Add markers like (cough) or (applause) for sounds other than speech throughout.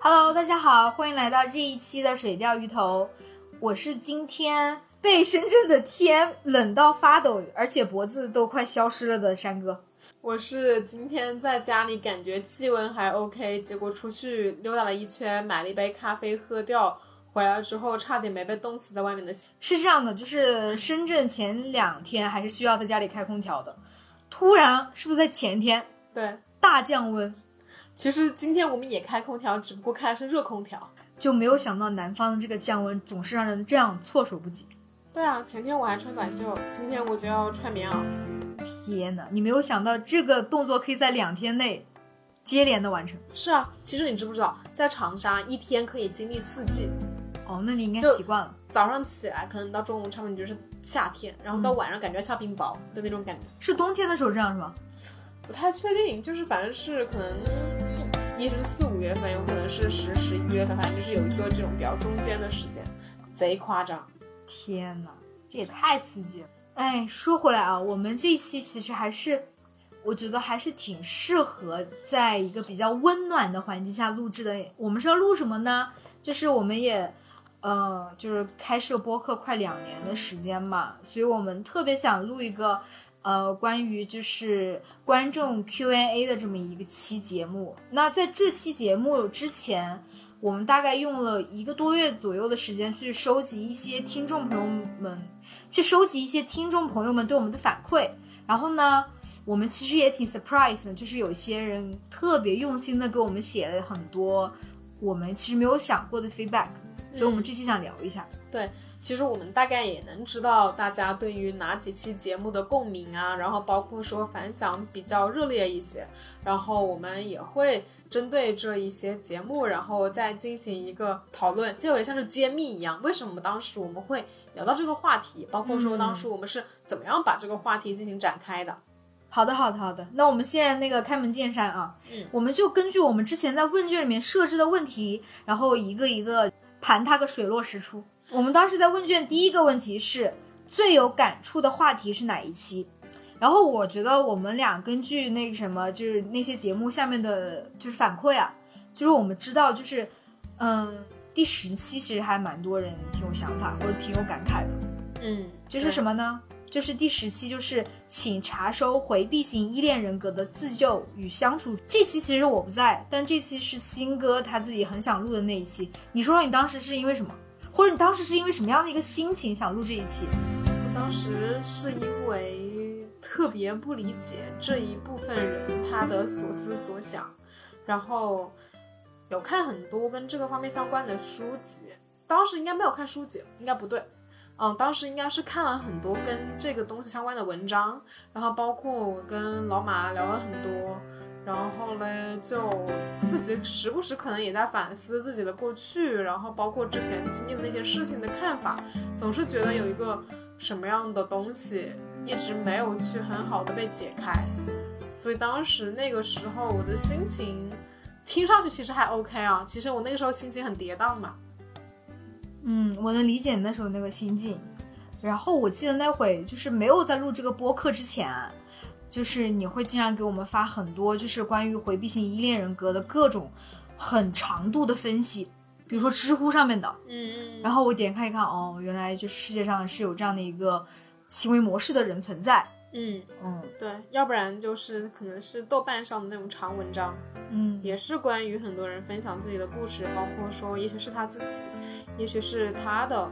Hello，大家好，欢迎来到这一期的水钓鱼头。我是今天被深圳的天冷到发抖，而且脖子都快消失了的山哥。我是今天在家里感觉气温还 OK，结果出去溜达了一圈，买了一杯咖啡喝掉，回来之后差点没被冻死在外面的。是这样的，就是深圳前两天还是需要在家里开空调的，突然是不是在前天对，大降温？其实今天我们也开空调，只不过开的是热空调。就没有想到南方的这个降温总是让人这样措手不及。对啊，前天我还穿短袖，今天我就要穿棉袄。天呐，你没有想到这个动作可以在两天内接连的完成。是啊，其实你知不知道，在长沙一天可以经历四季。哦，那你应该习惯了。早上起来可能到中午差不多就是夏天，然后到晚上感觉要下冰雹的那种感觉。是冬天的时候这样是吗？不太确定，就是反正是可能一是四五月份，有可能是十十一月份，反正就是有一个这种比较中间的时间，贼夸张。天呐，这也太刺激了！哎，说回来啊，我们这一期其实还是，我觉得还是挺适合在一个比较温暖的环境下录制的。我们是要录什么呢？就是我们也，呃，就是开设播客快两年的时间嘛，所以我们特别想录一个，呃，关于就是观众 Q&A 的这么一个期节目。那在这期节目之前，我们大概用了一个多月左右的时间去收集一些听众朋友们，去收集一些听众朋友们对我们的反馈。然后呢，我们其实也挺 surprise 的，就是有些人特别用心的给我们写了很多我们其实没有想过的 feedback，所以我们这期想聊一下。对，其实我们大概也能知道大家对于哪几期节目的共鸣啊，然后包括说反响比较热烈一些，然后我们也会针对这一些节目，然后再进行一个讨论，就有点像是揭秘一样，为什么当时我们会聊到这个话题，包括说当时我们是怎么样把这个话题进行展开的。好的，好的，好的。那我们现在那个开门见山啊，嗯我们就根据我们之前在问卷里面设置的问题，然后一个一个盘它个水落石出。我们当时在问卷第一个问题是最有感触的话题是哪一期？然后我觉得我们俩根据那个什么，就是那些节目下面的就是反馈啊，就是我们知道就是，嗯，第十期其实还蛮多人挺有想法或者挺有感慨的。嗯，就是什么呢？就是第十期，就是请查收回避型依恋人格的自救与相处。这期其实我不在，但这期是新哥他自己很想录的那一期。你说说你当时是因为什么，或者你当时是因为什么样的一个心情想录这一期？我当时是因为特别不理解这一部分人他的所思所想，然后有看很多跟这个方面相关的书籍。当时应该没有看书籍，应该不对。嗯，当时应该是看了很多跟这个东西相关的文章，然后包括我跟老马聊了很多，然后嘞就自己时不时可能也在反思自己的过去，然后包括之前经历的那些事情的看法，总是觉得有一个什么样的东西一直没有去很好的被解开，所以当时那个时候我的心情听上去其实还 OK 啊，其实我那个时候心情很跌宕嘛。嗯，我能理解你那时候那个心境。然后我记得那会就是没有在录这个播客之前，就是你会经常给我们发很多就是关于回避型依恋人格的各种很长度的分析，比如说知乎上面的。嗯然后我点开一看，哦，原来就是世界上是有这样的一个行为模式的人存在。嗯，嗯对，要不然就是可能是豆瓣上的那种长文章，嗯，也是关于很多人分享自己的故事，包括说也许是他自己，也许是他的。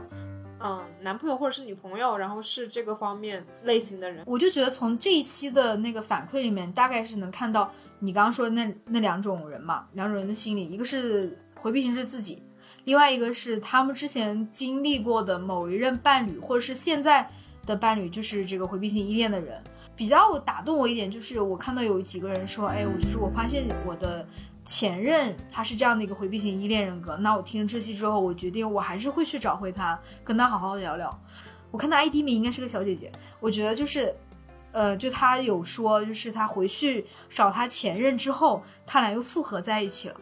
嗯，男朋友或者是女朋友，然后是这个方面类型的人，我就觉得从这一期的那个反馈里面，大概是能看到你刚刚说的那那两种人嘛，两种人的心理，一个是回避型是自己，另外一个是他们之前经历过的某一任伴侣，或者是现在的伴侣，就是这个回避型依恋的人。比较打动我一点就是，我看到有几个人说，哎，我就是我发现我的前任他是这样的一个回避型依恋人格，那我听了这期之后，我决定我还是会去找回他，跟他好好聊聊。我看他 ID 名应该是个小姐姐，我觉得就是，呃，就他有说，就是他回去找他前任之后，他俩又复合在一起了。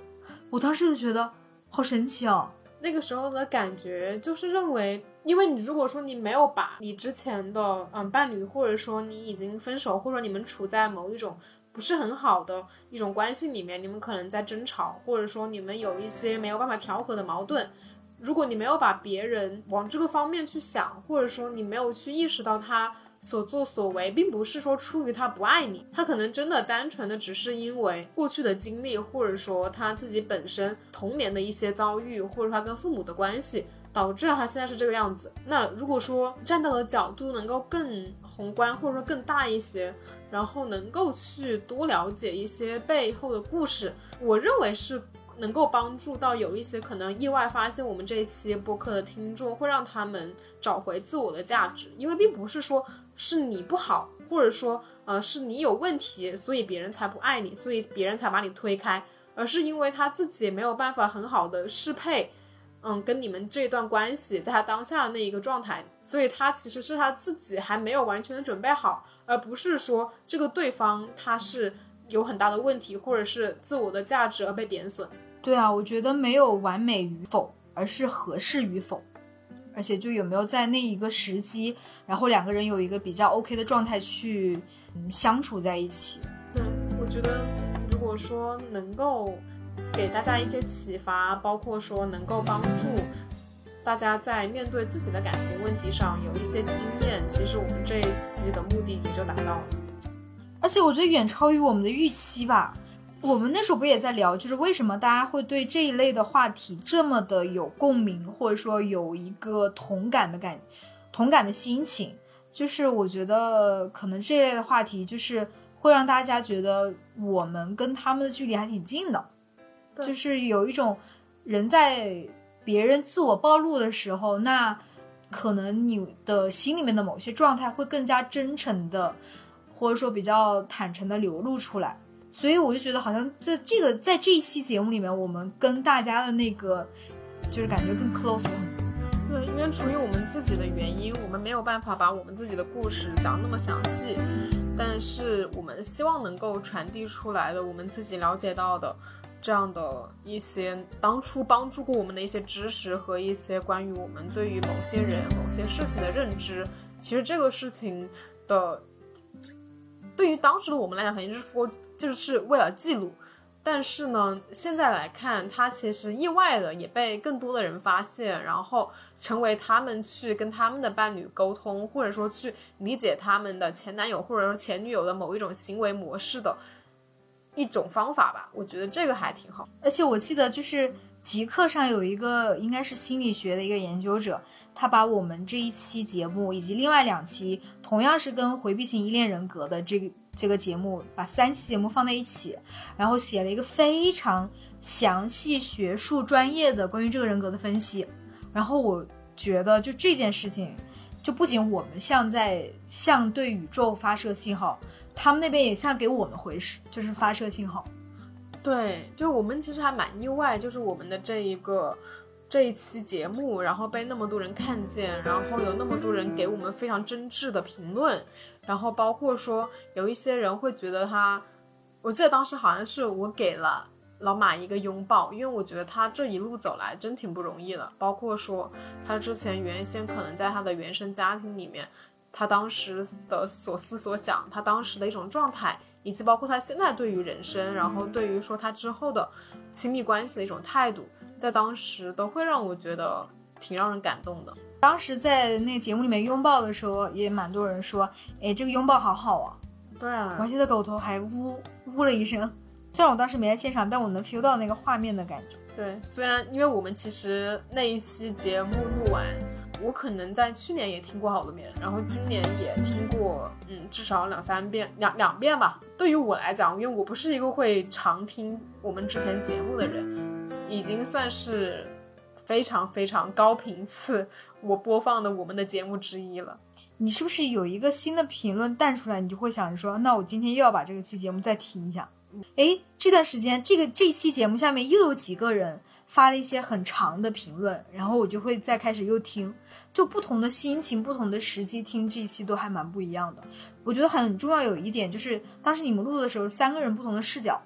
我当时就觉得好神奇哦。那个时候的感觉就是认为，因为你如果说你没有把你之前的嗯伴侣，或者说你已经分手，或者说你们处在某一种不是很好的一种关系里面，你们可能在争吵，或者说你们有一些没有办法调和的矛盾。如果你没有把别人往这个方面去想，或者说你没有去意识到他所作所为，并不是说出于他不爱你，他可能真的单纯的只是因为过去的经历，或者说他自己本身童年的一些遭遇，或者他跟父母的关系。导致了他现在是这个样子。那如果说站到的角度能够更宏观，或者说更大一些，然后能够去多了解一些背后的故事，我认为是能够帮助到有一些可能意外发现我们这一期播客的听众，会让他们找回自我的价值。因为并不是说是你不好，或者说呃是你有问题，所以别人才不爱你，所以别人才把你推开，而是因为他自己没有办法很好的适配。嗯，跟你们这段关系，在他当下的那一个状态，所以他其实是他自己还没有完全的准备好，而不是说这个对方他是有很大的问题，或者是自我的价值而被贬损。对啊，我觉得没有完美与否，而是合适与否，而且就有没有在那一个时机，然后两个人有一个比较 OK 的状态去嗯相处在一起。对，我觉得如果说能够。给大家一些启发，包括说能够帮助大家在面对自己的感情问题上有一些经验。其实我们这一期的目的也就达到了，而且我觉得远超于我们的预期吧。我们那时候不也在聊，就是为什么大家会对这一类的话题这么的有共鸣，或者说有一个同感的感同感的心情。就是我觉得可能这一类的话题，就是会让大家觉得我们跟他们的距离还挺近的。就是有一种人在别人自我暴露的时候，那可能你的心里面的某些状态会更加真诚的，或者说比较坦诚的流露出来。所以我就觉得，好像在这个在这一期节目里面，我们跟大家的那个就是感觉更 close 了。对，因为出于我们自己的原因，我们没有办法把我们自己的故事讲那么详细，但是我们希望能够传递出来的，我们自己了解到的。这样的一些当初帮助过我们的一些知识和一些关于我们对于某些人、某些事情的认知，其实这个事情的对于当时的我们来讲，肯定是说就是为了记录。但是呢，现在来看，它其实意外的也被更多的人发现，然后成为他们去跟他们的伴侣沟通，或者说去理解他们的前男友或者说前女友的某一种行为模式的。一种方法吧，我觉得这个还挺好。而且我记得就是极客上有一个应该是心理学的一个研究者，他把我们这一期节目以及另外两期同样是跟回避型依恋人格的这个这个节目，把三期节目放在一起，然后写了一个非常详细、学术、专业的关于这个人格的分析。然后我觉得就这件事情，就不仅我们像在向对宇宙发射信号。他们那边也像给我们回事，就是发射信号。对，就我们其实还蛮意外，就是我们的这一个这一期节目，然后被那么多人看见，然后有那么多人给我们非常真挚的评论，然后包括说有一些人会觉得他，我记得当时好像是我给了老马一个拥抱，因为我觉得他这一路走来真挺不容易的，包括说他之前原先可能在他的原生家庭里面。他当时的所思所想，他当时的一种状态，以及包括他现在对于人生，然后对于说他之后的亲密关系的一种态度，在当时都会让我觉得挺让人感动的。当时在那节目里面拥抱的时候，也蛮多人说，哎，这个拥抱好好啊。对啊，我记得狗头还呜呜了一声，虽然我当时没在现场，但我能 feel 到那个画面的感觉。对，虽然因为我们其实那一期节目录完。我可能在去年也听过好多遍，然后今年也听过，嗯，至少两三遍，两两遍吧。对于我来讲，因为我不是一个会常听我们之前节目的人，已经算是非常非常高频次我播放的我们的节目之一了。你是不是有一个新的评论弹出来，你就会想着说，那我今天又要把这个期节目再听一下？哎，这段时间这个这期节目下面又有几个人。发了一些很长的评论，然后我就会再开始又听，就不同的心情、不同的时机听这一期都还蛮不一样的。我觉得很重要有一点就是，当时你们录的时候，三个人不同的视角，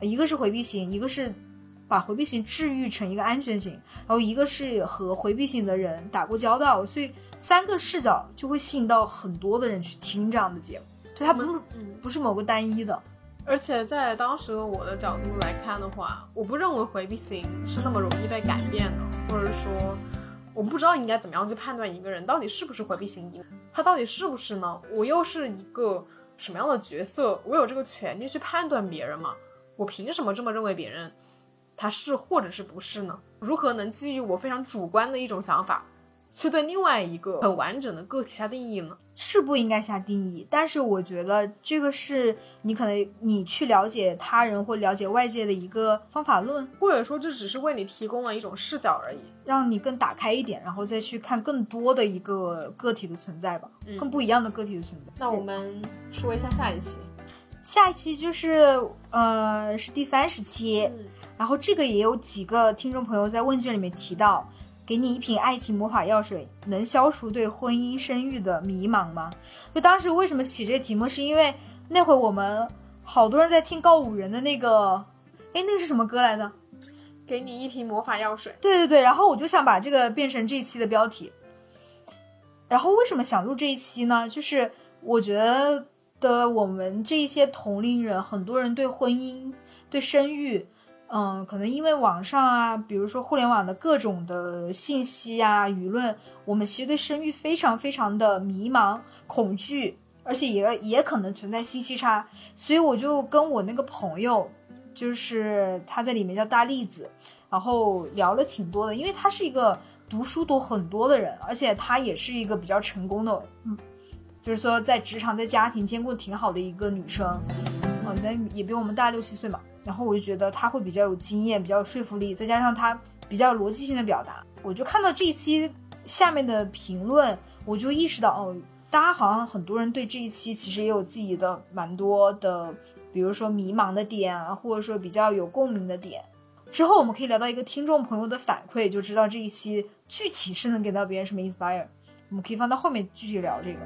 一个是回避型，一个是把回避型治愈成一个安全型，然后一个是和回避型的人打过交道，所以三个视角就会吸引到很多的人去听这样的节目，就它不是不是某个单一的。而且在当时的我的角度来看的话，我不认为回避型是那么容易被改变的，或者说，我不知道应该怎么样去判断一个人到底是不是回避型，他到底是不是呢？我又是一个什么样的角色？我有这个权利去判断别人吗？我凭什么这么认为别人他是或者是不是呢？如何能基于我非常主观的一种想法？去对另外一个很完整的个体下定义呢？是不应该下定义，但是我觉得这个是你可能你去了解他人或了解外界的一个方法论，或者说这只是为你提供了一种视角而已，让你更打开一点，然后再去看更多的一个个体的存在吧，嗯更不一样的个体的存在。那我们说一下下一期，下一期就是呃是第三十期，嗯然后这个也有几个听众朋友在问卷里面提到，给你一瓶爱情魔法药水，能消除对婚姻生育的迷茫吗？就当时为什么起这个题目，是因为那会我们好多人在听告五人的那个，哎，那个是什么歌来着？给你一瓶魔法药水，对对对，然后我就想把这个变成这一期的标题。然后为什么想录这一期呢？就是我觉得我们这一些同龄人，很多人对婚姻、对生育，嗯，可能因为网上啊，比如说互联网的各种的信息啊、舆论，我们其实对生育非常非常的迷茫、恐惧，而且也也可能存在信息差。所以我就跟我那个朋友，就是他在里面叫大栗子，然后聊了挺多的，因为他是一个读书读很多的人，而且他也是一个比较成功的，嗯，就是说在职场、在家庭兼顾挺好的一个女生，嗯，那也比我们大六七岁嘛。然后我就觉得他会比较有经验，比较有说服力，再加上他比较逻辑性的表达，我就看到这一期下面的评论，我就意识到哦，大家好像很多人对这一期其实也有自己的蛮多的，比如说迷茫的点啊，或者说比较有共鸣的点。之后我们可以聊到一个听众朋友的反馈，就知道这一期具体是能给到别人什么 inspire。我们可以放到后面具体聊这个。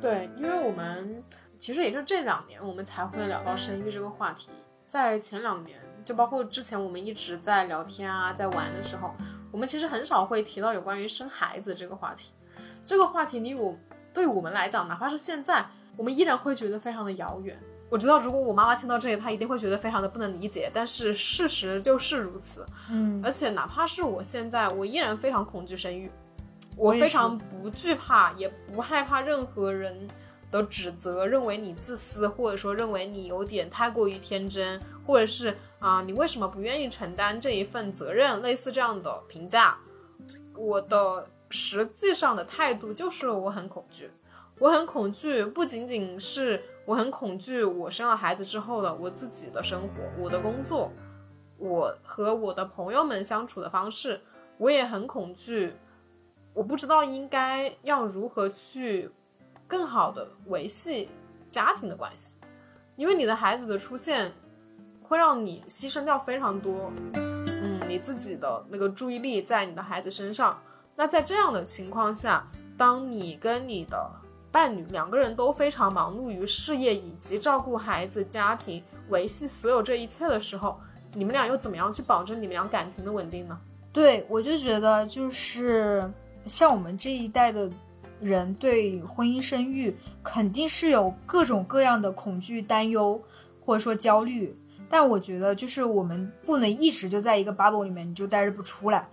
对，因为我们其实也就这两年，我们才会聊到生育这个话题。在前两年，就包括之前我们一直在聊天啊，在玩的时候，我们其实很少会提到有关于生孩子这个话题。这个话题离我对我们来讲，哪怕是现在，我们依然会觉得非常的遥远。我知道，如果我妈妈听到这里，她一定会觉得非常的不能理解，但是事实就是如此。嗯而且哪怕是我现在，我依然非常恐惧生育，我非常不惧怕，也不害怕任何人的指责，认为你自私，或者说认为你有点太过于天真，或者是啊、你为什么不愿意承担这一份责任，类似这样的评价。我的实际上的态度就是我很恐惧，我很恐惧，不仅仅是我很恐惧我生了孩子之后的我自己的生活，我的工作，我和我的朋友们相处的方式，我也很恐惧，我不知道应该要如何去更好的维系家庭的关系，因为你的孩子的出现会让你牺牲掉非常多，嗯，你自己的那个注意力在你的孩子身上。那在这样的情况下，当你跟你的伴侣两个人都非常忙碌于事业以及照顾孩子、家庭、维系所有这一切的时候，你们俩又怎么样去保证你们俩感情的稳定呢？对，我就觉得就是像我们这一代的人，对婚姻生育肯定是有各种各样的恐惧、担忧，或者说焦虑。但我觉得，就是我们不能一直就在一个 bubble 里面，你就待着不出来。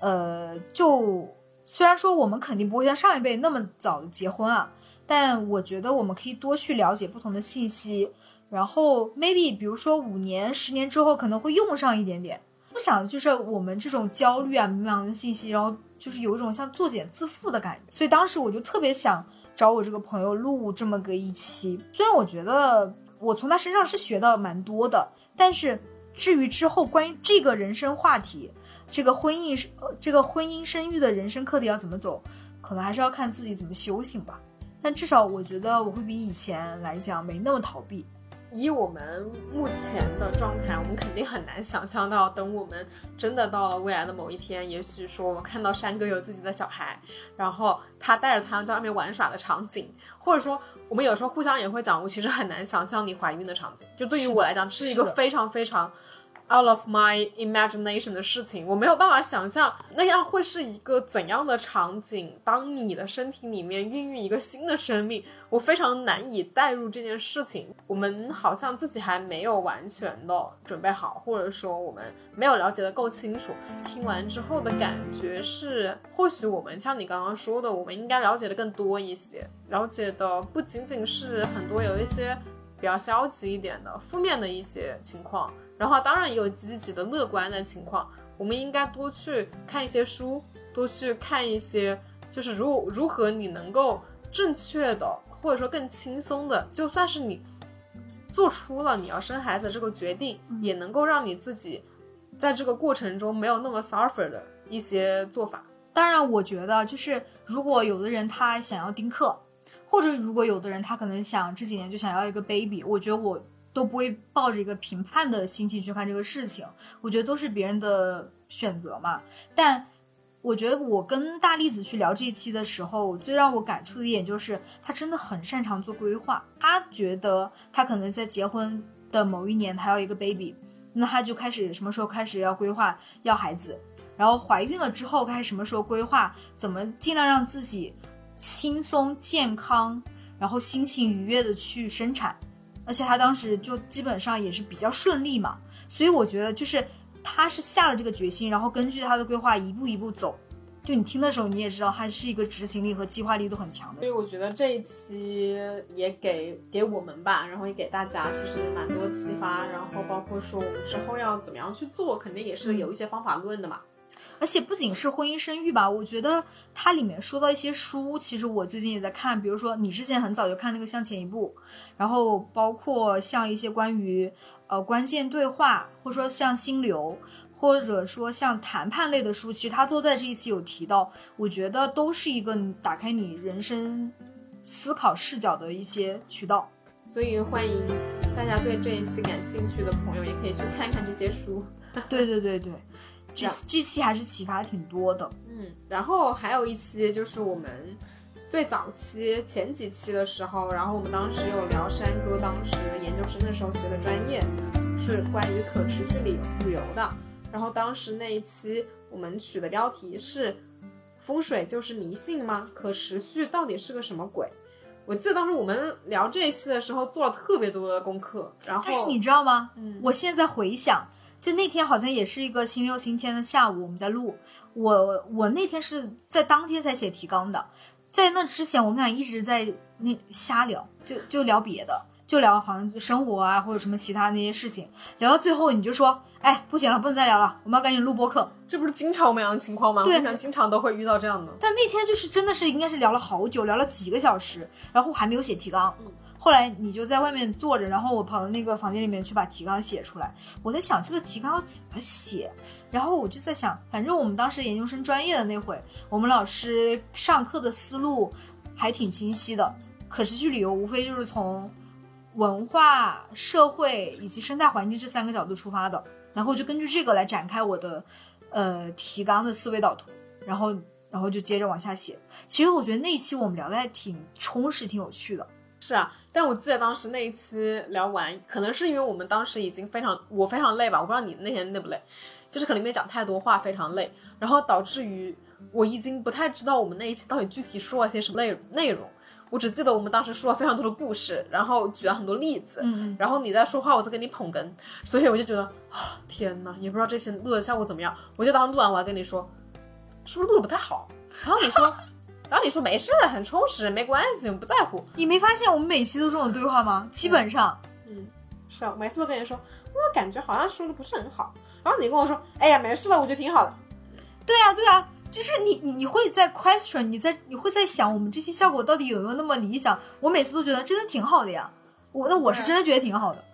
呃，就虽然说我们肯定不会像上一辈那么早的结婚啊，但我觉得我们可以多去了解不同的信息，然后 maybe 比如说五年、十年之后可能会用上一点点。不想就是我们这种焦虑啊、迷茫的信息，然后就是有一种像作茧自缚的感觉。所以当时我就特别想找我这个朋友录这么个一期。虽然我觉得我从他身上是学到蛮多的，但是至于之后关于这个人生话题，这个婚姻呃这个婚姻生育的人生课题要怎么走，可能还是要看自己怎么修行吧。但至少我觉得我会比以前来讲没那么逃避。以我们目前的状态，我们肯定很难想象到，等我们真的到了未来的某一天，也许说我们看到山哥有自己的小孩，然后他带着他们在外面玩耍的场景，或者说我们有时候互相也会讲，我其实很难想象你怀孕的场景。就对于我来讲，是一个非常非常 out of my imagination 的事情，我没有办法想象那样会是一个怎样的场景。当你的身体里面孕育一个新的生命，我非常难以代入这件事情。我们好像自己还没有完全的准备好，或者说我们没有了解的够清楚。听完之后的感觉是，或许我们像你刚刚说的，我们应该了解的更多一些，了解的不仅仅是很多有一些比较消极一点的、负面的一些情况。然后当然也有积极的、乐观的情况，我们应该多去看一些书，多去看一些，就是如如何你能够正确的，或者说更轻松的，就算是你做出了你要生孩子这个决定，也能够让你自己在这个过程中没有那么 suffer 的一些做法。当然，我觉得就是如果有的人他想要丁克，或者如果有的人他可能想这几年就想要一个 baby，我觉得我。都不会抱着一个评判的心情去看这个事情，我觉得都是别人的选择嘛。但我觉得我跟大栗子去聊这一期的时候，最让我感触的一点就是，他真的很擅长做规划。他觉得他可能在结婚的某一年他要一个 baby，那他就开始什么时候开始要规划要孩子，然后怀孕了之后开始什么时候规划怎么尽量让自己轻松健康，然后心情愉悦的去生产。而且他当时就基本上也是比较顺利嘛，所以我觉得就是他是下了这个决心，然后根据他的规划一步一步走。就你听的时候，你也知道他是一个执行力和计划力都很强的。所以我觉得这一期也给给我们吧，然后也给大家其实蛮多启发，然后包括说我们之后要怎么样去做，肯定也是有一些方法论的嘛。而且不仅是婚姻生育吧，我觉得它里面说到一些书，其实我最近也在看，比如说你之前很早就看那个《向前一步》，然后包括像一些关于呃关键对话，或者说像心流，或者说像谈判类的书，其实它都在这一期有提到，我觉得都是一个打开你人生思考视角的一些渠道。所以欢迎大家对这一期感兴趣的朋友，也可以去看看这些书。对对对对。这这期还是启发挺多的，嗯，然后还有一期就是我们最早期前几期的时候，然后我们当时有聊山哥当时研究生的时候学的专业是关于可持续旅旅游的，然后当时那一期我们取的标题是风水就是迷信吗？可持续到底是个什么鬼？我记得当时我们聊这一期的时候做了特别多的功课，然后但是你知道吗？嗯，我现在回想。就那天好像也是一个星期六星期天的下午，我们在录。我我那天是在当天才写提纲的，在那之前我们俩一直在那瞎聊，就就聊别的，就聊好像生活啊或者什么其他那些事情。聊到最后你就说，哎，不行了，不能再聊了，我们要赶紧录播课。这不是经常我们俩的情况吗？对，经常都会遇到这样的。但那天就是真的是应该是聊了好久，聊了几个小时，然后还没有写提纲。嗯。后来你就在外面坐着，然后我跑到那个房间里面去把提纲写出来。我在想这个提纲要怎么写，然后我就在想，反正我们当时研究生专业的那会，我们老师上课的思路还挺清晰的。可持续旅游无非就是从文化、社会以及生态环境这三个角度出发的，然后就根据这个来展开我的呃提纲的思维导图，然后然后就接着往下写。其实我觉得那期我们聊的还挺充实、挺有趣的。是啊，但我记得当时那一期聊完，可能是因为我们当时已经非常我非常累吧，我不知道你那天累不累，就是可能没讲太多话，非常累，然后导致于我已经不太知道我们那一期到底具体说了些什么内内容，我只记得我们当时说了非常多的故事，然后举了很多例子，嗯，然后你在说话，我在给你捧哏，所以我就觉得啊，天呐，也不知道这些录的效果怎么样，我就当时录完我还跟你说，是不是录的不太好，然后你说。然后你说没事，很充实，没关系，我不在乎。你没发现我们每期都这种对话吗？基本上，嗯，是啊，每次都跟你说，我感觉好像说的不是很好。然后你跟我说，哎呀，没事了，我觉得挺好的。对啊，对啊，就是你，你你会在 question，你在你会在想，我们这期效果到底有没有那么理想？我每次都觉得真的挺好的呀。我那我是真的觉得挺好的。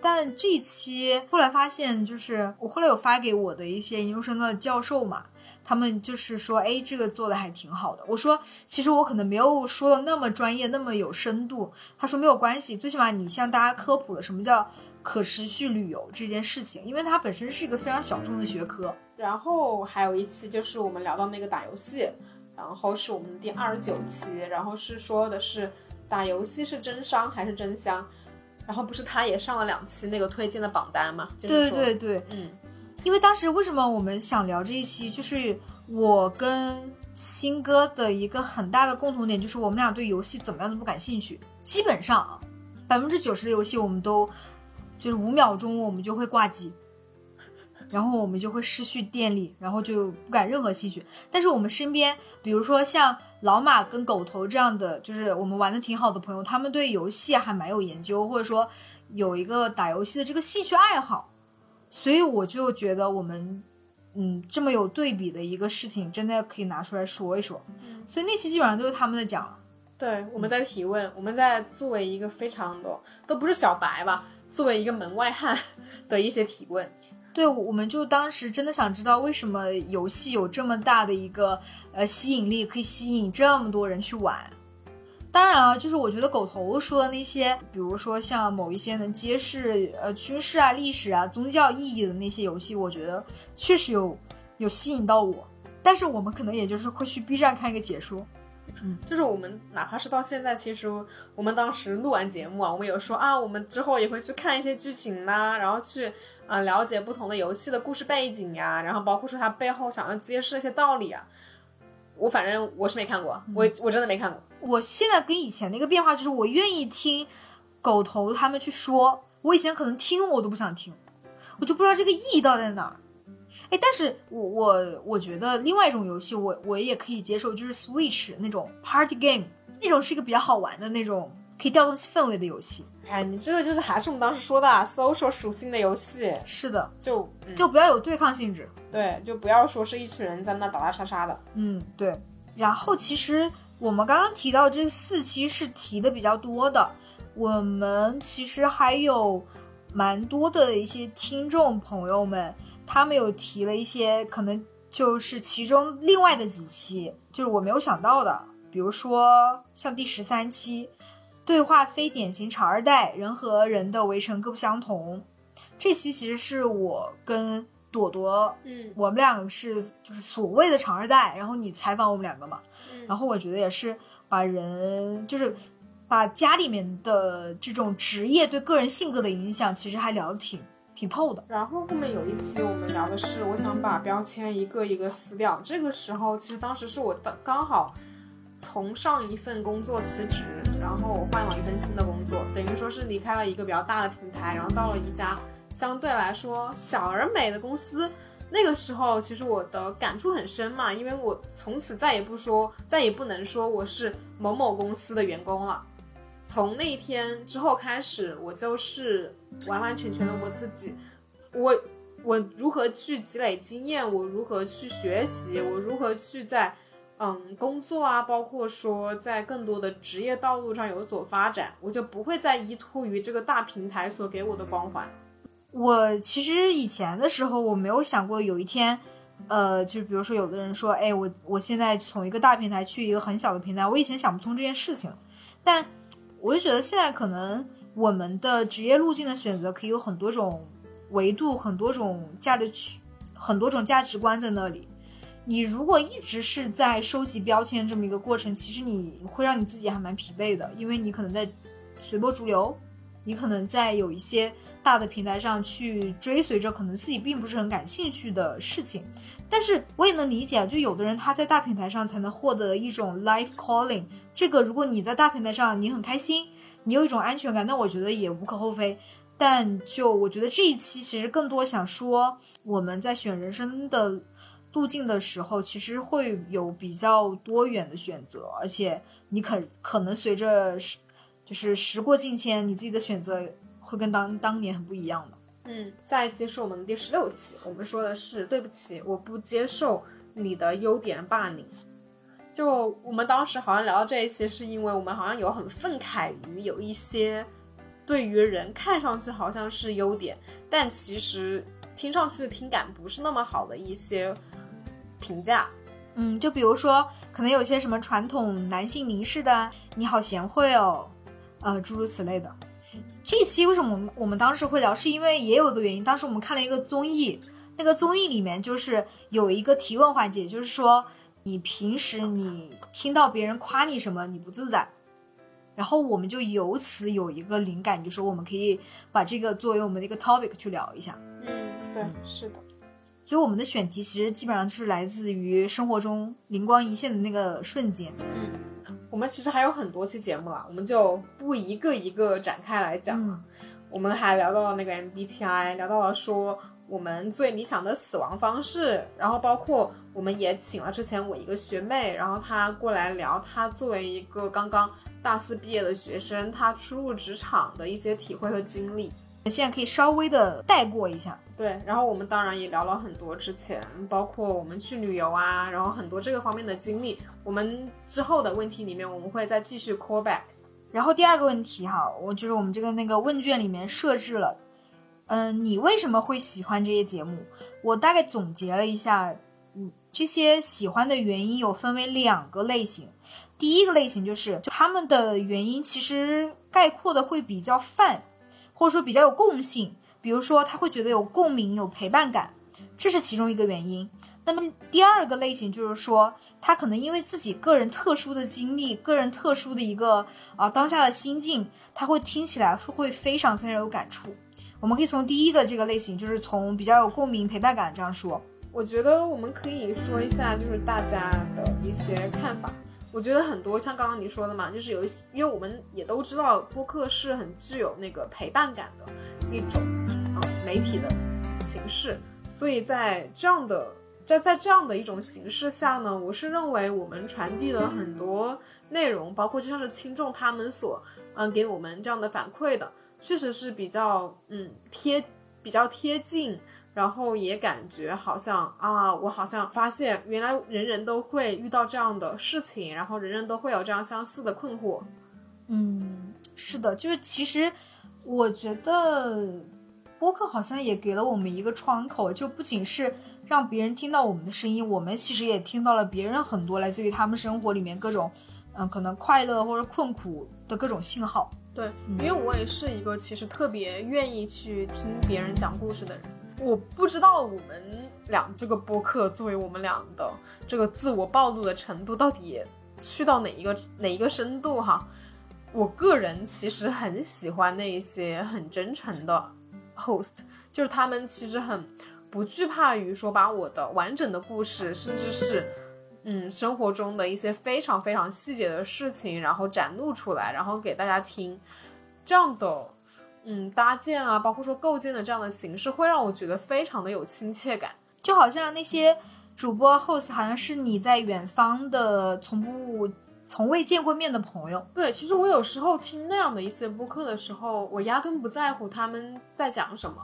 但这一期后来发现，就是我后来有发给我的一些研究生的教授嘛。他们就是说，哎，这个做的还挺好的。我说，其实我可能没有说的那么专业，那么有深度。他说没有关系，最起码你向大家科普了什么叫可持续旅游这件事情，因为它本身是一个非常小众的学科。然后还有一期就是我们聊到那个打游戏，然后是我们第二十九期，然后是说的是打游戏是真伤还是真香。然后不是他也上了两期那个推荐的榜单嘛？就是对说对对，嗯因为当时为什么我们想聊这一期，就是我跟新哥的一个很大的共同点，就是我们俩对游戏怎么样都不感兴趣。基本上啊，百分之九十的游戏我们都就是五秒钟我们就会挂机，然后我们就会失去电力，然后就不感任何兴趣。但是我们身边，比如说像老马跟狗头这样的，就是我们玩的挺好的朋友，他们对游戏还蛮有研究，或者说有一个打游戏的这个兴趣爱好。所以我就觉得我们，嗯，这么有对比的一个事情，真的可以拿出来说一说。所以那期基本上都是他们在讲了。对，我们在提问，我们在作为一个非常的都不是小白吧，作为一个门外汉的一些提问。对，我们就当时真的想知道为什么游戏有这么大的一个呃吸引力，可以吸引这么多人去玩。当然啊，就是我觉得狗头说的那些，比如说像某一些能揭示呃军事啊、历史啊、宗教意义的那些游戏，我觉得确实有有吸引到我。但是我们可能也就是会去 B 站看一个解说。嗯就是我们哪怕是到现在，其实我们当时录完节目啊，我们有说啊，我们之后也会去看一些剧情呐、然后去啊、了解不同的游戏的故事背景呀、然后包括说它背后想要揭示一些道理啊。我反正我是没看过，我我真的没看过。我现在跟以前的一个变化就是，我愿意听狗头他们去说，我以前可能听我都不想听，我就不知道这个意义到底在哪儿。哎，但是我我我觉得另外一种游戏我我也可以接受，就是 Switch 那种 Party Game，那种是一个比较好玩的那种可以调动氛围的游戏。哎，你这个就是还是我们当时说的、啊、social 属性的游戏，是的，就、嗯就不要有对抗性质。对，就不要说是一群人在那打打杀杀的。嗯，对。然后其实我们刚刚提到这四期是提的比较多的，我们其实还有蛮多的一些听众朋友们，他们有提了一些可能就是其中另外的几期，就是我没有想到的，比如说像第十三期，对话非典型长二代，人和人的围城各不相同。这期其实是我跟朵朵嗯我们两个是就是所谓的长二代，然后你采访我们两个嘛，嗯然后我觉得也是把人就是把家里面的这种职业对个人性格的影响，其实还聊得挺挺透的。然后后面有一期我们聊的是，我想把标签一个一个撕掉。这个时候，其实当时是我的刚好从上一份工作辞职，然后我换了一份新的工作，等于说是离开了一个比较大的平台，然后到了一家相对来说小而美的公司。那个时候，其实我的感触很深嘛，因为我从此再也不说，再也不能说我是某某公司的员工了。从那一天之后开始，我就是完完全全的我自己。我我如何去积累经验，我如何去学习，我如何去在嗯工作啊，包括说在更多的职业道路上有所发展，我就不会再依托于这个大平台所给我的光环。我其实以前的时候，我没有想过有一天，呃，就比如说有的人说，哎，我我现在从一个大平台去一个很小的平台，我以前想不通这件事情，但我就觉得现在可能我们的职业路径的选择可以有很多种维度，很多种价值取，很多种价值观在那里。你如果一直是在收集标签这么一个过程，其实你会让你自己还蛮疲惫的，因为你可能在随波逐流，你可能在有一些大的平台上去追随着可能自己并不是很感兴趣的事情。但是我也能理解，啊就有的人他在大平台上才能获得一种 life calling。这个如果你在大平台上你很开心，你有一种安全感，那我觉得也无可厚非。但就我觉得这一期其实更多想说，我们在选人生的路径的时候，其实会有比较多元的选择，而且你可可能随着时就是时过境迁，你自己的选择会跟当当年很不一样的。嗯，下一期是我们的第十六期，我们说的是对不起，我不接受你的优点霸凌。就我们当时好像聊到这一期，是因为我们好像有很愤慨于有一些对于人看上去好像是优点，但其实听上去的听感不是那么好的一些评价。嗯，就比如说，可能有些什么传统男性凝视的“你好贤惠哦”，呃，诸如此类的。这一期为什么我们我们当时会聊，是因为也有一个原因，当时我们看了一个综艺，那个综艺里面就是有一个提问环节，就是说你平时你听到别人夸你什么，你不自在，然后我们就由此有一个灵感，就说我们可以把这个作为我们的一个 topic 去聊一下。嗯，对，是的。所以我们的选题其实基本上就是来自于生活中灵光一现的那个瞬间。嗯，我们其实还有很多期节目了，我们就不一个一个展开来讲了。我们还聊到了那个 MBTI，聊到了说我们最理想的死亡方式，然后包括我们也请了之前我一个学妹，然后她过来聊她作为一个刚刚大四毕业的学生，她初入职场的一些体会和经历。现在可以稍微的带过一下，对。然后我们当然也聊了很多之前，包括我们去旅游啊，然后很多这个方面的经历。我们之后的问题里面，我们会再继续 call back。然后第二个问题哈，我就是我们这个那个问卷里面设置了，嗯，你为什么会喜欢这些节目？我大概总结了一下，嗯，这些喜欢的原因有分为两个类型。第一个类型就是他们的原因其实概括的会比较泛。或者说比较有共性，比如说他会觉得有共鸣、有陪伴感，这是其中一个原因。那么第二个类型就是说，他可能因为自己个人特殊的经历、个人特殊的一个啊当下的心境，他会听起来会会非常非常有感触。我们可以从第一个这个类型，就是从比较有共鸣、陪伴感这样说。我觉得我们可以说一下，就是大家的一些看法。我觉得很多像刚刚你说的嘛，就是有一些，因为我们也都知道播客是很具有那个陪伴感的一种啊媒体的形式，所以在这样的在在这样的一种形式下呢，我是认为我们传递的很多内容，包括就像是听众他们所嗯给我们这样的反馈的，确实是比较嗯贴比较贴近。然后也感觉好像啊，我好像发现原来人人都会遇到这样的事情，然后人人都会有这样相似的困惑。嗯，是的，就是其实我觉得播客好像也给了我们一个窗口，就不仅是让别人听到我们的声音，我们其实也听到了别人很多来自于他们生活里面各种嗯可能快乐或者困苦的各种信号。对，因为我也是一个其实特别愿意去听别人讲故事的人。我不知道我们俩这个播客作为我们俩的这个自我暴露的程度到底去到哪一个哪一个深度哈。我个人其实很喜欢那一些很真诚的 host，就是他们其实很不惧怕于说把我的完整的故事，甚至是嗯生活中的一些非常非常细节的事情，然后展露出来，然后给大家听，这样的。嗯，搭建啊，包括说构建的这样的形式，会让我觉得非常的有亲切感，就好像那些主播 host 好像是你在远方的从不从未见过面的朋友。对，其实我有时候听那样的一些播客的时候，我压根不在乎他们在讲什么，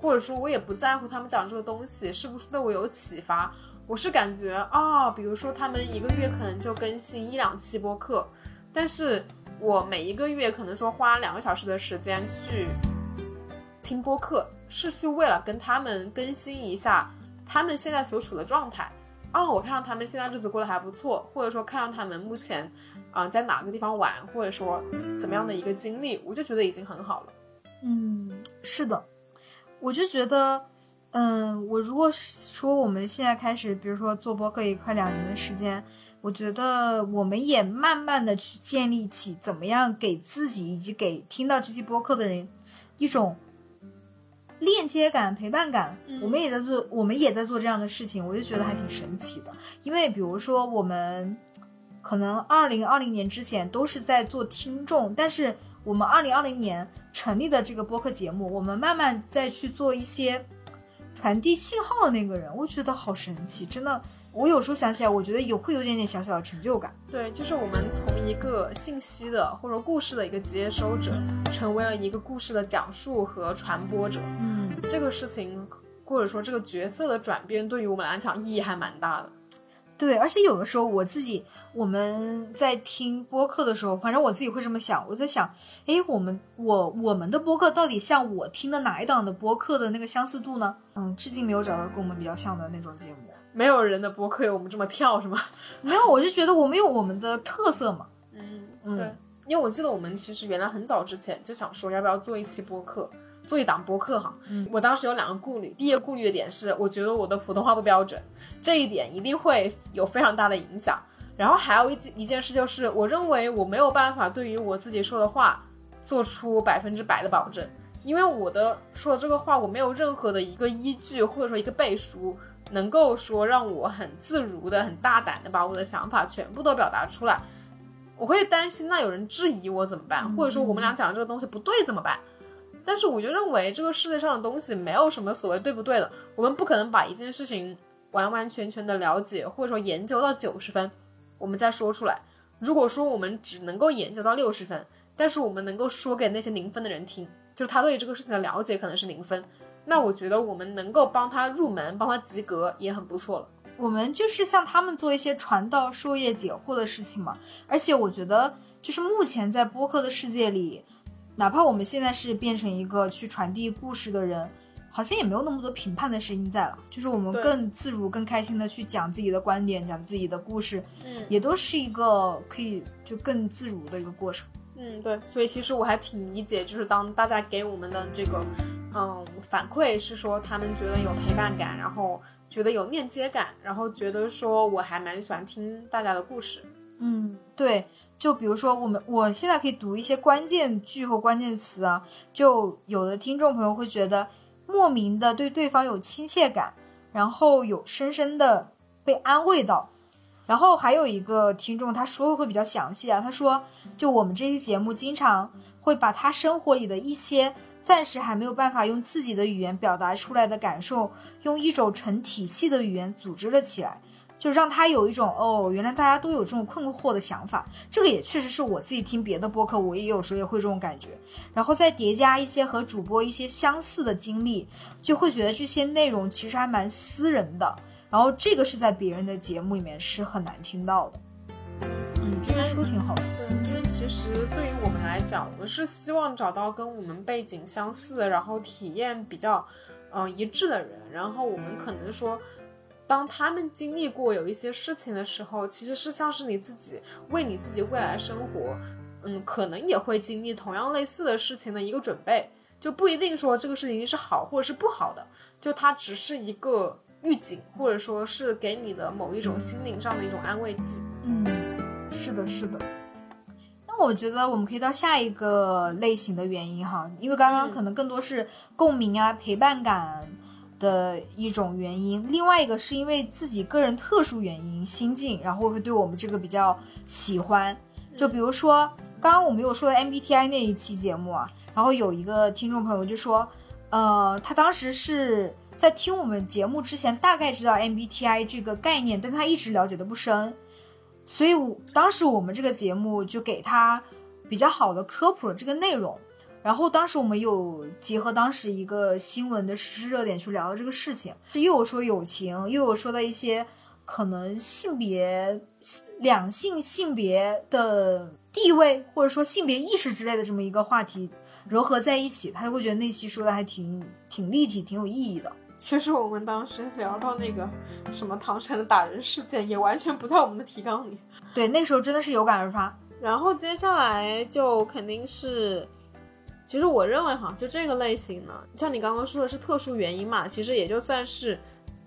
或者说我也不在乎他们讲这个东西是不是对我有启发，我是感觉啊，比如说他们一个月可能就更新一两期播客，但是。我每一个月可能说花两个小时的时间去听播客，是去为了跟他们更新一下他们现在所处的状态。哦，我看到他们现在日子过得还不错，或者说看到他们目前啊在哪个地方玩，或者说怎么样的一个经历，我就觉得已经很好了。嗯，是的，我就觉得，嗯，我如果说我们现在开始，比如说做播客也快两年的时间。我觉得我们也慢慢的去建立起怎么样给自己以及给听到这期播客的人一种链接感、陪伴感。我们也在做，我们也在做这样的事情，我就觉得还挺神奇的。因为比如说我们可能二零二零年之前都是在做听众，但是我们二零二零年成立的这个播客节目，我们慢慢再去做一些传递信号的那个人，我觉得好神奇，真的。我有时候想起来，我觉得有会有点点小小的成就感。对，就是我们从一个信息的或者故事的一个接收者，成为了一个故事的讲述和传播者。嗯，这个事情或者说这个角色的转变，对于我们来讲意义还蛮大的。对，而且有的时候我自己我们在听播客的时候，反正我自己会这么想，我在想，哎，我们我我们的播客到底像我听的哪一档的播客的那个相似度呢？嗯，至今没有找到跟我们比较像的那种节目。没有人的播客有我们这么跳是吗？(laughs) 没有，我就觉得我们有我们的特色嘛。嗯，对，因为我记得我们其实原来很早之前就想说要不要做一期播客，做一档播客哈。嗯，我当时有两个顾虑，第一个顾虑的点是，我觉得我的普通话不标准，这一点一定会有非常大的影响。然后还有一一件事就是，我认为我没有办法对于我自己说的话做出百分之百的保证，因为我的说的这个话我没有任何的一个依据或者说一个背书，能够说让我很自如的、很大胆的把我的想法全部都表达出来。我会担心那有人质疑我怎么办，或者说我们俩讲的这个东西不对怎么办？但是我就认为这个世界上的东西没有什么所谓对不对的，我们不可能把一件事情完完全全的了解或者说研究到九十分，我们再说出来。如果说我们只能够研究到六十分，但是我们能够说给那些零分的人听，就是他对这个事情的了解可能是零分，那我觉得我们能够帮他入门，帮他及格也很不错了。我们就是向他们做一些传道授业解惑的事情嘛，而且我觉得，就是目前在播客的世界里，哪怕我们现在是变成一个去传递故事的人，好像也没有那么多评判的声音在了，就是我们更自如、更开心的去讲自己的观点，讲自己的故事，嗯，也都是一个可以就更自如的一个过程。嗯，对，所以其实我还挺理解，就是当大家给我们的这个，嗯，反馈是说他们觉得有陪伴感，然后。觉得有链接感，然后觉得说我还蛮喜欢听大家的故事。嗯，对，就比如说我们，我现在可以读一些关键句或关键词啊，就有的听众朋友会觉得莫名的对对方有亲切感，然后有深深的被安慰到。然后还有一个听众他说的会比较详细啊，他说就我们这期节目经常会把他生活里的一些。暂时还没有办法用自己的语言表达出来的感受，用一种成体系的语言组织了起来，就让他有一种哦，原来大家都有这种困惑的想法。这个也确实是我自己听别的播客，我也有时候也会这种感觉。然后再叠加一些和主播一些相似的经历，就会觉得这些内容其实还蛮私人的。然后这个是在别人的节目里面是很难听到的。嗯，这边说挺好的。其实对于我们来讲，我们是希望找到跟我们背景相似，然后体验比较，嗯一致的人。然后我们可能说，当他们经历过有一些事情的时候，其实是像是你自己为你自己未来生活，嗯，可能也会经历同样类似的事情的一个准备，就不一定说这个事情是好或者是不好的，就它只是一个预警，或者说是给你的某一种心灵上的一种安慰剂。嗯，是的，是的。那我觉得我们可以到下一个类型的原因哈，因为刚刚可能更多是共鸣啊、陪伴感的一种原因。另外一个是因为自己个人特殊原因、心境，然后会对我们这个比较喜欢。就比如说刚刚我们有说的 MBTI 那一期节目啊，然后有一个听众朋友就说，呃，他当时是在听我们节目之前大概知道 MBTI 这个概念，但他一直了解的不深。所以，我当时我们这个节目就给他比较好的科普了这个内容，然后当时我们有结合当时一个新闻的时事热点去聊了这个事情，又有说友情，又有说到一些可能性别、两性性别的地位，或者说性别意识之类的这么一个话题糅合在一起，他就会觉得那期说的还挺挺立体、挺有意义的。其实我们当时聊到那个什么唐山的打人事件，也完全不在我们的提纲里。对，那时候真的是有感而发。然后接下来就肯定是，其实我认为哈，就这个类型呢，像你刚刚说的是特殊原因嘛，其实也就算是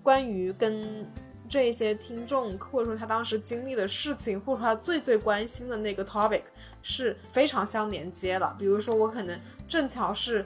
关于跟这些听众或者说他当时经历的事情，或者他最最关心的那个 topic 是非常相连接的。比如说我可能正巧是，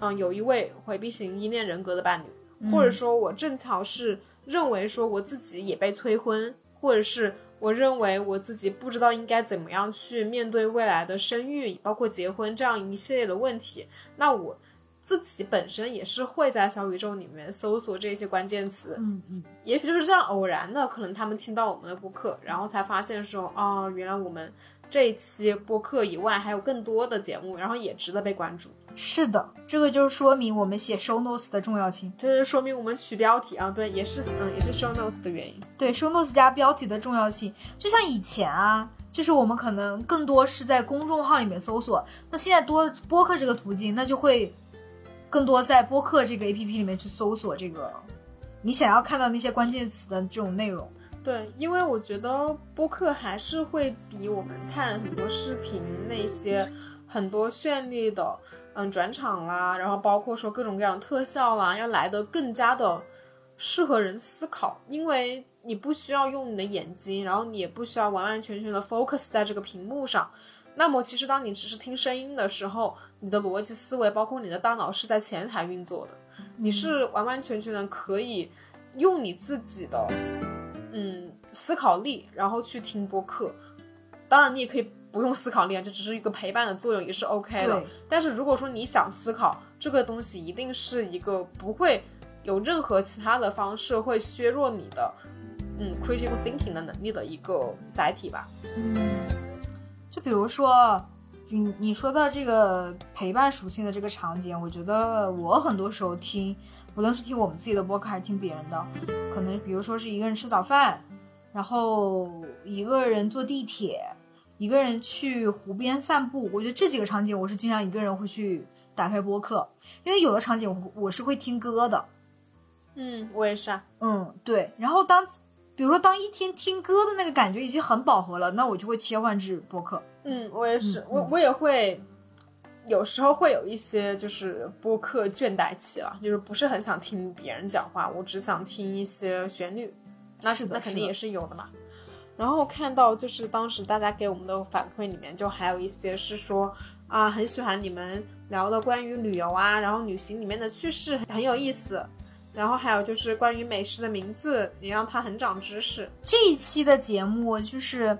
嗯，有一位回避型依恋人格的伴侣。或者说，我正巧是认为说我自己也被催婚，或者是我认为我自己不知道应该怎么样去面对未来的生育，包括结婚这样一系列的问题。那我自己本身也是会在小宇宙里面搜索这些关键词，嗯嗯，也许就是这样偶然的，可能他们听到我们的播客，然后才发现说，哦，原来我们这一期播客以外还有更多的节目，然后也值得被关注。是的，这个就是说明我们写 show notes 的重要性。这是说明我们取标题啊，对，也是，嗯，也是 show notes 的原因。对，show notes 加标题的重要性，就像以前啊，就是我们可能更多是在公众号里面搜索，那现在多播客这个途径，那就会更多在播客这个 A P P 里面去搜索这个你想要看到那些关键词的这种内容。对，因为我觉得播客还是会比我们看很多视频那些很多绚丽的。嗯，转场啦，然后包括说各种各样的特效啦，要来的更加的适合人思考，因为你不需要用你的眼睛，然后你也不需要完完全全的 focus 在这个屏幕上。那么，其实当你只是听声音的时候，你的逻辑思维，包括你的大脑是在前台运作的，你是完完全全的可以用你自己的嗯思考力，然后去听播客。当然，你也可以不用思考力啊，这只是一个陪伴的作用，也是 OK 的。但是如果说你想思考这个东西，一定是一个不会有任何其他的方式会削弱你的嗯 critical thinking 的能力的一个载体吧。嗯，就比如说，你你说到这个陪伴属性的这个场景，我觉得我很多时候听，无论是听我们自己的播客还是听别人的，可能比如说是一个人吃早饭，然后一个人坐地铁。一个人去湖边散步，我觉得这几个场景我是经常一个人会去打开播客，因为有的场景我我是会听歌的。嗯，我也是啊。嗯，对。然后当，比如说当一天听歌的那个感觉已经很饱和了，那我就会切换至播客。嗯，我也是，我我也会，有时候会有一些就是播客倦怠期了，就是不是很想听别人讲话，我只想听一些旋律。那是那肯定也是有的嘛。然后看到就是当时大家给我们的反馈里面，就还有一些是说啊，很喜欢你们聊的关于旅游啊，然后旅行里面的趣事很有意思。然后还有就是关于美食的名字，也让他很长知识。这一期的节目就是，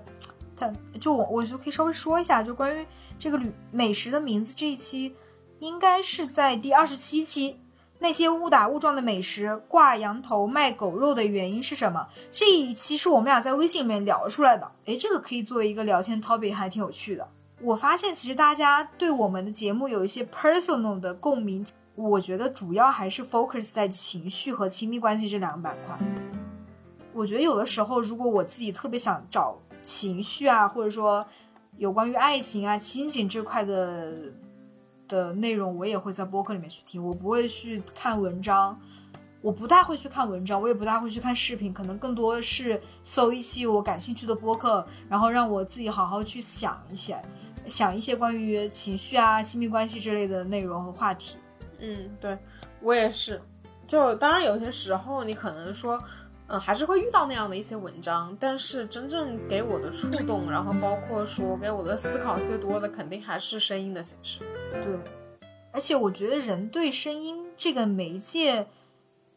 他就我我就可以稍微说一下，就关于这个旅美食的名字这一期，应该是在第二十七期。那些误打误撞的美食，挂羊头卖狗肉的原因是什么？这一期是我们俩在微信里面聊出来的。诶，这个可以作为一个聊天 topic，还挺有趣的。我发现其实大家对我们的节目有一些 personal 的共鸣，我觉得主要还是 focus 在情绪和亲密关系这两个板块。我觉得有的时候，如果我自己特别想找情绪啊，或者说有关于爱情啊、亲情这块的。的内容我也会在播客里面去听，我不会去看文章，我不太会去看文章，我也不太会去看视频，可能更多是搜一些我感兴趣的播客，然后让我自己好好去想一些，想一些关于情绪啊、亲密关系之类的内容和话题。嗯，对我也是，就当然有些时候你可能说。嗯，还是会遇到那样的一些文章，但是真正给我的触动，然后包括说给我的思考最多的，肯定还是声音的形式。对，而且我觉得人对声音这个媒介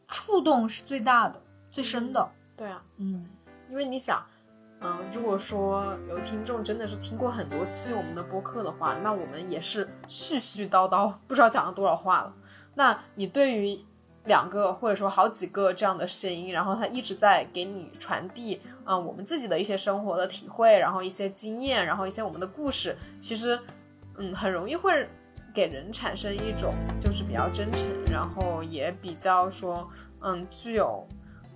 触动是最大的、最深的。对啊，嗯，因为你想，嗯，如果说有听众真的是听过很多期我们的播客的话，那我们也是絮絮叨叨，不知道讲了多少话了。那你对于？两个或者说好几个这样的声音，然后它一直在给你传递啊，我们自己的一些生活的体会，然后一些经验，然后一些我们的故事，其实，嗯，很容易会给人产生一种就是比较真诚，然后也比较说，嗯，具有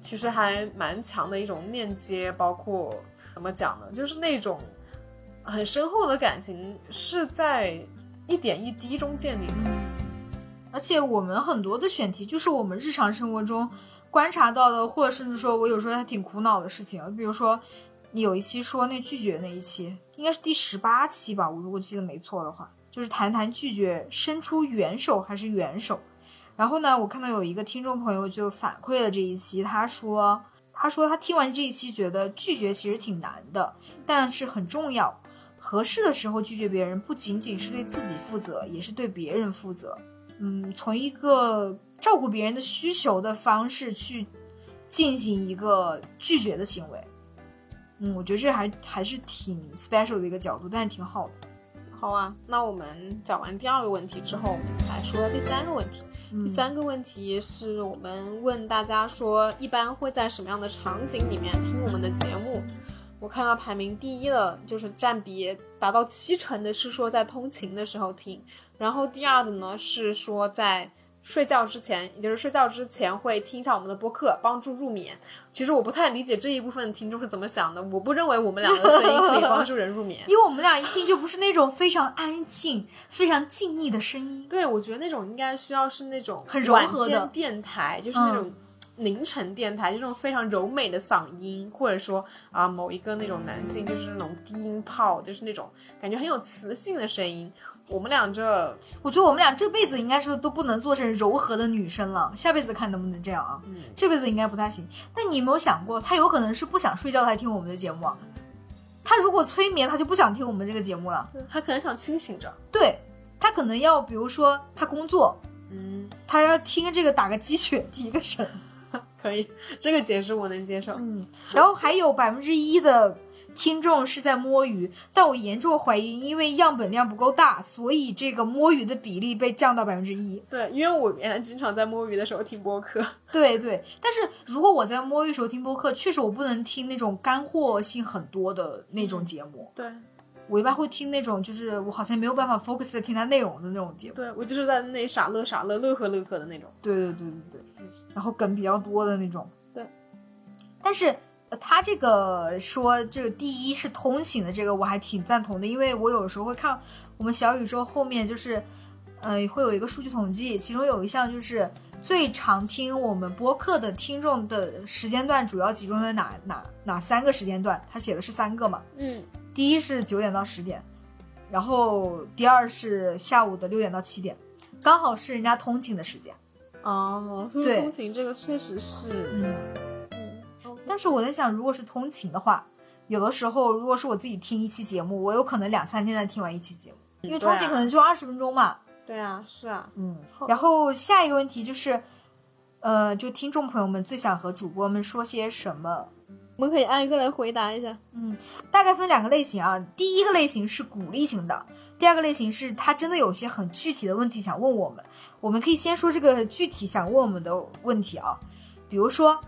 其实还蛮强的一种链接，包括怎么讲呢，就是那种很深厚的感情是在一点一滴中建立的。而且我们很多的选题就是我们日常生活中观察到的，或者甚至说我有时候还挺苦恼的事情。比如说，你有一期说那拒绝那一期，应该是第十八期吧，我如果记得没错的话，就是谈谈拒绝，伸出援手还是援手。然后呢，我看到有一个听众朋友就反馈了这一期，他说，他说他听完这一期觉得拒绝其实挺难的，但是很重要。合适的时候拒绝别人，不仅仅是对自己负责，也是对别人负责。嗯，从一个照顾别人的需求的方式去进行一个拒绝的行为，嗯，我觉得这还还是挺 special 的一个角度，但是挺好的。好啊，那我们讲完第二个问题之后，我们来说第三个问题。第三个问题是我们问大家说，一般会在什么样的场景里面听我们的节目？我看到排名第一的就是占比达到七成的，是说在通勤的时候听。然后第二的呢是说在睡觉之前，也就是睡觉之前会听一下我们的播客，帮助入眠。其实我不太理解这一部分听众是怎么想的。我不认为我们俩的声音可以帮助人入眠，(laughs) 因为我们俩一听就不是那种非常安静、非常静谧的声音。对，我觉得那种应该需要是那种很柔和的电台，就是那种凌晨电台，就那种非常柔美的嗓音，或者说啊某一个那种男性就是那种低音炮，就是那种感觉很有磁性的声音。我们俩这，我觉得我们俩这辈子应该是都不能做成柔和的女生了，下辈子看能不能这样啊。嗯，这辈子应该不太行。但你有没有想过，他有可能是不想睡觉才听我们的节目啊？他如果催眠，他就不想听我们这个节目了。他可能想清醒着。对他可能要，比如说他工作，嗯，他要听这个打个鸡血提个神。(laughs) 可以，这个解释我能接受。嗯，然后还有百分之一的听众是在摸鱼，但我严重怀疑，因为样本量不够大，所以这个摸鱼的比例被降到百分之一。对，因为我原来经常在摸鱼的时候听播客。对对，但是如果我在摸鱼时候听播客，确实我不能听那种干货性很多的那种节目。对，我一般会听那种就是我好像没有办法 focus 在听它内容的那种节目。对我就是在那傻乐傻乐，乐呵乐呵的那种。对对对对对，然后梗比较多的那种。对，但是。呃，他这个说这个第一是通勤的这个我还挺赞同的，因为我有时候会看我们小宇宙后面就是，呃，会有一个数据统计，其中有一项就是最常听我们播客的听众的时间段主要集中在哪哪哪三个时间段，他写的是三个嘛，嗯，第一是九点到十点，然后第二是下午的六点到七点，刚好是人家通勤的时间。哦，对，通勤这个确实是，嗯。但是我在想，如果是通勤的话，有的时候如果是我自己听一期节目，我有可能两三天才听完一期节目，因为通勤可能就二十分钟嘛。对啊，是啊，嗯。然后下一个问题就是，呃，就听众朋友们最想和主播们说些什么？我们可以挨个来回答一下。嗯，大概分两个类型啊。第一个类型是鼓励型的，第二个类型是他真的有些很具体的问题想问我们。我们可以先说这个具体想问我们的问题啊，比如说。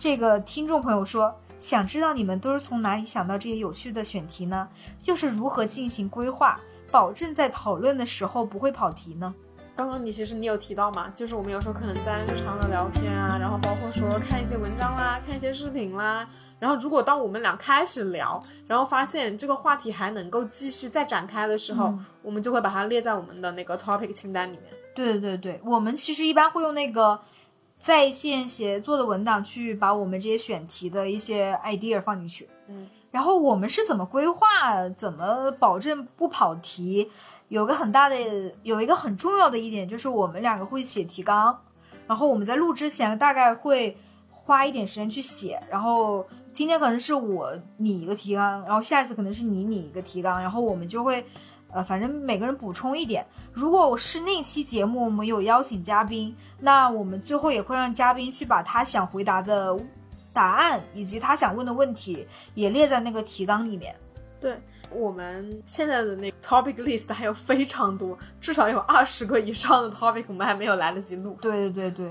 这个听众朋友说，想知道你们都是从哪里想到这些有趣的选题呢？又是如何进行规划，保证在讨论的时候不会跑题呢？刚刚你其实你有提到嘛，就是我们有时候可能在日常的聊天啊，然后包括说看一些文章啦，看一些视频啦，然后如果当我们俩开始聊，然后发现这个话题还能够继续再展开的时候，我们就会把它列在我们的那个 topic 清单里面。对对对对，我们其实一般会用那个。在线协作的文档去把我们这些选题的一些 idea 放进去，嗯，然后我们是怎么规划，怎么保证不跑题？有个很大的，有一个很重要的一点就是我们两个会写提纲，然后我们在录之前大概会花一点时间去写，然后今天可能是我拟一个提纲，然后下一次可能是你拟一个提纲，然后我们就会。呃，反正每个人补充一点。如果我是那期节目我们有邀请嘉宾，那我们最后也会让嘉宾去把他想回答的答案以及他想问的问题也列在那个提纲里面。对我们现在的那个 topic list 还有非常多，至少有二十个以上的 topic 我们还没有来得及录。对对对对，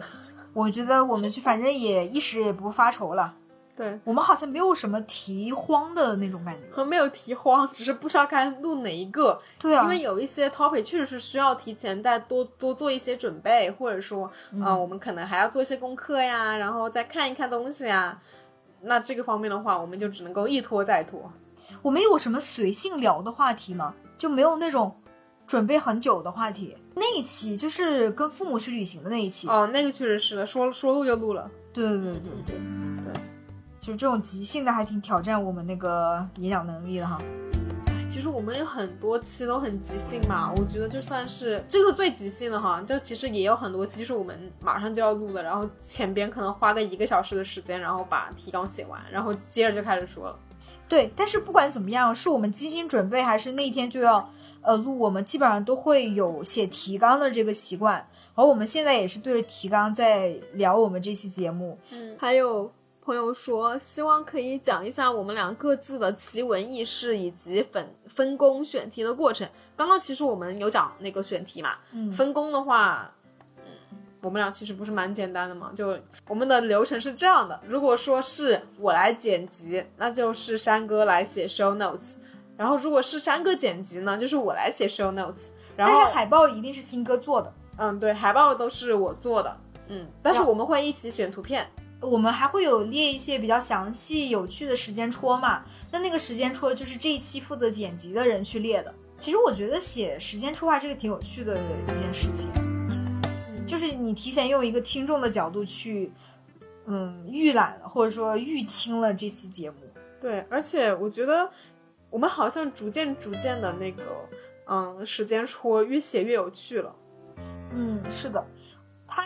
我觉得我们去反正也一时也不发愁了。对我们好像没有什么提荒的那种感觉，和没有提荒，(laughs) 只是不知道该录哪一个。对啊，因为有一些 topic 确实是需要提前再多多做一些准备，或者说，呃，我们可能还要做一些功课呀，然后再看一看东西呀。那这个方面的话，我们就只能够一拖再拖。我们有什么随性聊的话题吗？就没有那种准备很久的话题？那一期就是跟父母去旅行的那一期。哦，那个确实是的，说说录就录了。对对对对对对。就这种即兴的还挺挑战我们那个演讲能力的哈。其实我们有很多期都很即兴嘛，我觉得就算是这个最即兴的哈，就其实也有很多期是我们马上就要录的，然后前边可能花个一个小时的时间，然后把提纲写完，然后接着就开始说了。对，但是不管怎么样，是我们精心准备还是那天就要呃录，我们基本上都会有写提纲的这个习惯，而我们现在也是对着提纲在聊我们这期节目。嗯，还有。朋友说，希望可以讲一下我们俩各自的奇闻异事以及分分工选题的过程。刚刚其实我们有讲那个选题嘛，嗯，分工的话，嗯，我们俩其实不是蛮简单的嘛，就我们的流程是这样的：如果说是我来剪辑，那就是山哥来写 show notes；然后如果是山哥剪辑呢，就是我来写 show notes。然后海报一定是新哥做的，嗯，对，海报都是我做的，嗯，但是我们会一起选图片。我们还会有列一些比较详细、有趣的时间戳嘛？那那个时间戳就是这一期负责剪辑的人去列的。其实我觉得写时间戳画这个挺有趣的一件事情，就是你提前用一个听众的角度去嗯预览，或者说预听了这期节目。对，而且我觉得我们好像逐渐逐渐的那个，嗯，时间戳越写越有趣了。嗯，是的，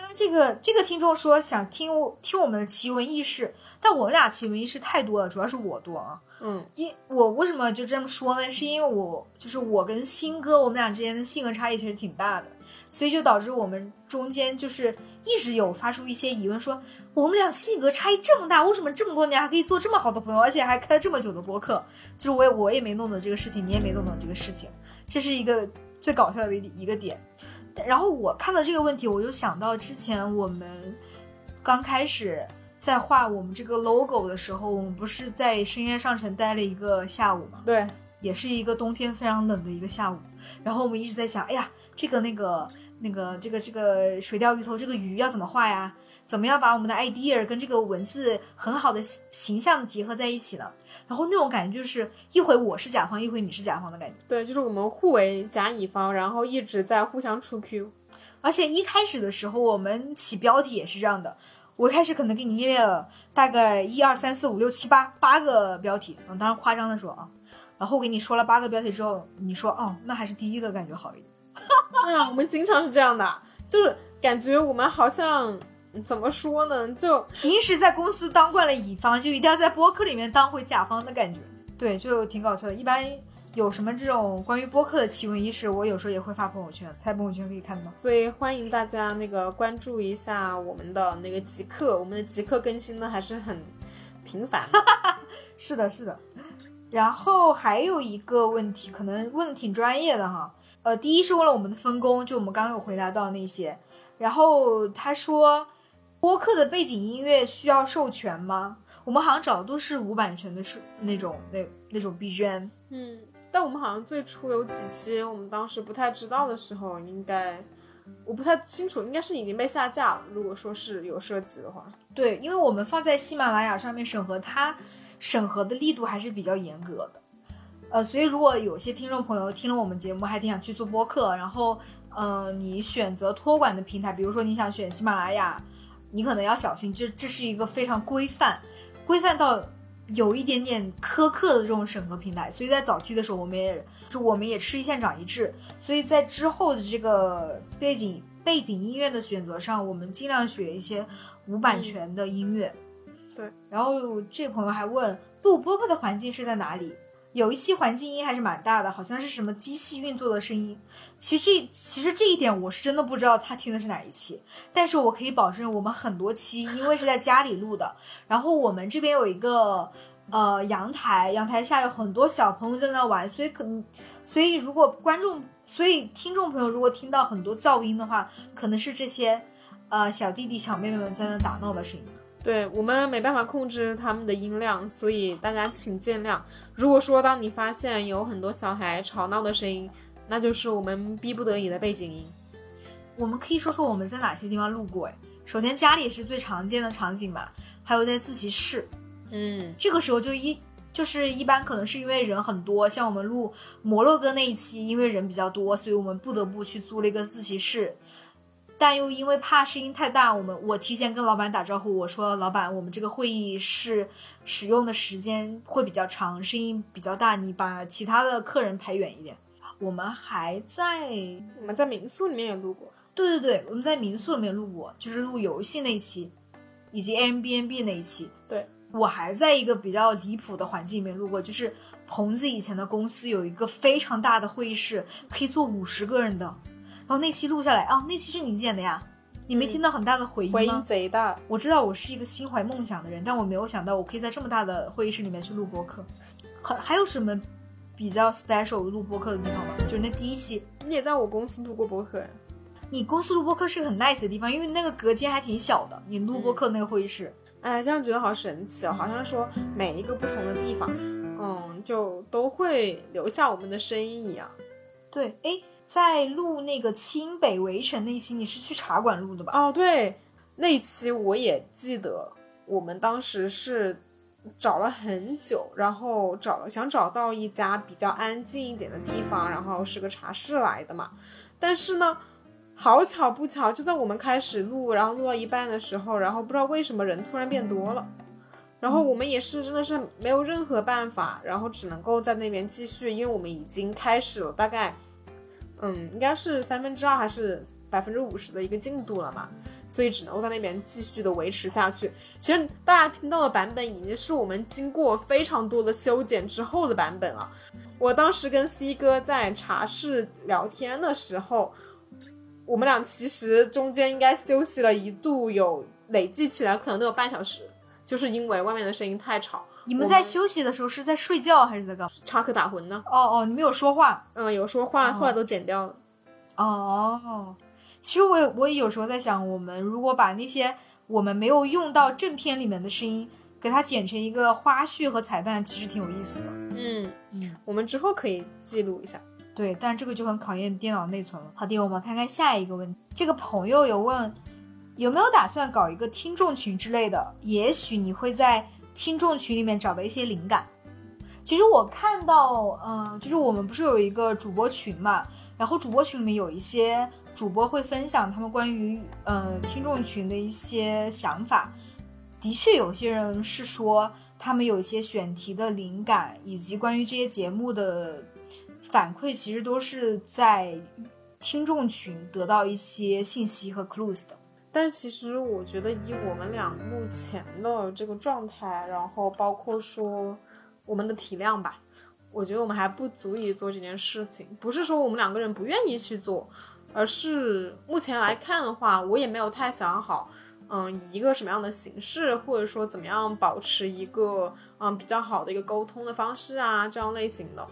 他这个这个听众说想听听我们的奇闻异事，但我们俩奇闻异事太多了，主要是我多啊。嗯，因我为什么就这么说呢？是因为我就是我跟新哥我们俩之间的性格差异其实挺大的，所以就导致我们中间就是一直有发出一些疑问，说我们俩性格差异这么大，为什么这么多年还可以做这么好的朋友，而且还开了这么久的播客？就是我也我也没弄懂这个事情，你也没弄懂这个事情，这是一个最搞笑的一一个点。然后我看到这个问题，我就想到之前我们刚开始。在画我们这个 logo 的时候，我们不是在深渊上城待了一个下午吗？对，也是一个冬天非常冷的一个下午。然后我们一直在想，哎呀，这个那个那个这个这个水钓鱼头这个鱼要怎么画呀？怎么样把我们的 idea 跟这个文字很好的形象的结合在一起呢？然后那种感觉就是一回我是甲方，一回你是甲方的感觉。对，就是我们互为甲乙方，然后一直在互相出 Q。而且一开始的时候，我们起标题也是这样的。我一开始可能给你列了大概一二三四五六七八八个标题，嗯，当然夸张的说啊，然后我给你说了八个标题之后，你说哦，那还是第一个感觉好一点。(laughs) 对啊，我们经常是这样的，就是感觉我们好像怎么说呢，就平时在公司当惯了乙方，就一定要在播客里面当回甲方的感觉。对，就挺搞笑的。一般。有什么这种关于播客的奇闻异事，我有时候也会发朋友圈，在朋友圈可以看到。所以欢迎大家那个关注一下我们的那个极客，我们的极客更新呢还是很频繁。(laughs) 是的，是的。然后还有一个问题，可能问的挺专业的哈。呃，第一是问了我们的分工，就我们刚刚有回答到那些。然后他说，播客的背景音乐需要授权吗？我们好像找的都是无版权的，是那种那那种 BGM。嗯。但我们好像最初有几期，我们当时不太知道的时候，应该我不太清楚，应该是已经被下架了。如果说是有涉及的话，对，因为我们放在喜马拉雅上面审核，它审核的力度还是比较严格的。呃，所以如果有些听众朋友听了我们节目，还挺想去做播客，然后，呃，你选择托管的平台，比如说你想选喜马拉雅，你可能要小心，这这是一个非常规范，规范到。有一点点苛刻的这种审核平台，所以在早期的时候，我们也就我们也吃一堑长一智，所以在之后的这个背景背景音乐的选择上，我们尽量选一些无版权的音乐。对，然后这朋友还问录播客的环境是在哪里？有一期环境音还是蛮大的，好像是什么机器运作的声音。其实这其实这一点我是真的不知道他听的是哪一期，但是我可以保证我们很多期因为是在家里录的，然后我们这边有一个呃阳台，阳台下有很多小朋友在那玩，所以可能所以如果观众所以听众朋友如果听到很多噪音的话，可能是这些呃小弟弟小妹妹们在那打闹的声音。对我们没办法控制他们的音量，所以大家请见谅。如果说当你发现有很多小孩吵闹的声音，那就是我们逼不得已的背景音。我们可以说说我们在哪些地方录过哎。首先家里是最常见的场景吧，还有在自习室。嗯，这个时候就一就是一般可能是因为人很多，像我们录摩洛哥那一期，因为人比较多，所以我们不得不去租了一个自习室。但又因为怕声音太大，我们我提前跟老板打招呼，我说老板，我们这个会议室使用的时间会比较长，声音比较大，你把其他的客人抬远一点。我们还在我们在民宿里面也录过，对对对，我们在民宿里面录过，就是录游戏那一期，以及 Airbnb 那一期。对我还在一个比较离谱的环境里面录过，就是棚子以前的公司有一个非常大的会议室，可以坐五十个人的。那期录下来啊，那期是你剪的呀？你没听到很大的回音吗？回音贼大。我知道我是一个心怀梦想的人，但我没有想到我可以在这么大的会议室里面去录播客。还还有什么比较 special 录播客的地方吗？就是那第一期，你也在我公司录过播客呀？你公司录播客是个很 nice 的地方，因为那个隔间还挺小的。你录播客那个会议室，哎，这样觉得好神奇哦，好像说每一个不同的地方，嗯，就都会留下我们的声音一样。对，哎。在录那个清北围城那期，你是去茶馆录的吧？哦，对，那期我也记得，我们当时是找了很久，然后找了想找到一家比较安静一点的地方，然后是个茶室来的嘛。但是呢，好巧不巧，就在我们开始录，然后录到一半的时候，然后不知道为什么人突然变多了，然后我们也是真的是没有任何办法，然后只能够在那边继续，因为我们已经开始了大概，嗯，应该是三分之二还是百分之五十的一个进度了嘛，所以只能够在那边继续的维持下去。其实大家听到的版本已经是我们经过非常多的修剪之后的版本了。我当时跟 C 哥在茶室聊天的时候。我们俩其实中间应该休息了一度，有累计起来可能都有半小时，就是因为外面的声音太吵。你们在休息的时候是在睡觉还是在干嘛？插科打诨呢？哦哦，你们有说话？嗯，有说话，后来都剪掉了。哦，其实我也我也有时候在想，我们如果把那些我们没有用到正片里面的声音，给它剪成一个花絮和彩蛋，其实挺有意思的。嗯嗯，我们之后可以记录一下。对，但这个就很考验电脑内存了。好的，我们看看下一个问题。这个朋友有问，有没有打算搞一个听众群之类的？也许你会在听众群里面找的一些灵感。其实我看到，嗯，就是我们不是有一个主播群嘛，然后主播群里面有一些主播会分享他们关于，嗯，听众群的一些想法。的确，有些人是说他们有一些选题的灵感，以及关于这些节目的。反馈其实都是在听众群得到一些信息和 clues 的，但其实我觉得以我们俩目前的这个状态，然后包括说我们的体量吧，我觉得我们还不足以做这件事情。不是说我们两个人不愿意去做，而是目前来看的话，我也没有太想好，嗯，以一个什么样的形式，或者说怎么样保持一个嗯比较好的一个沟通的方式啊，这样类型的。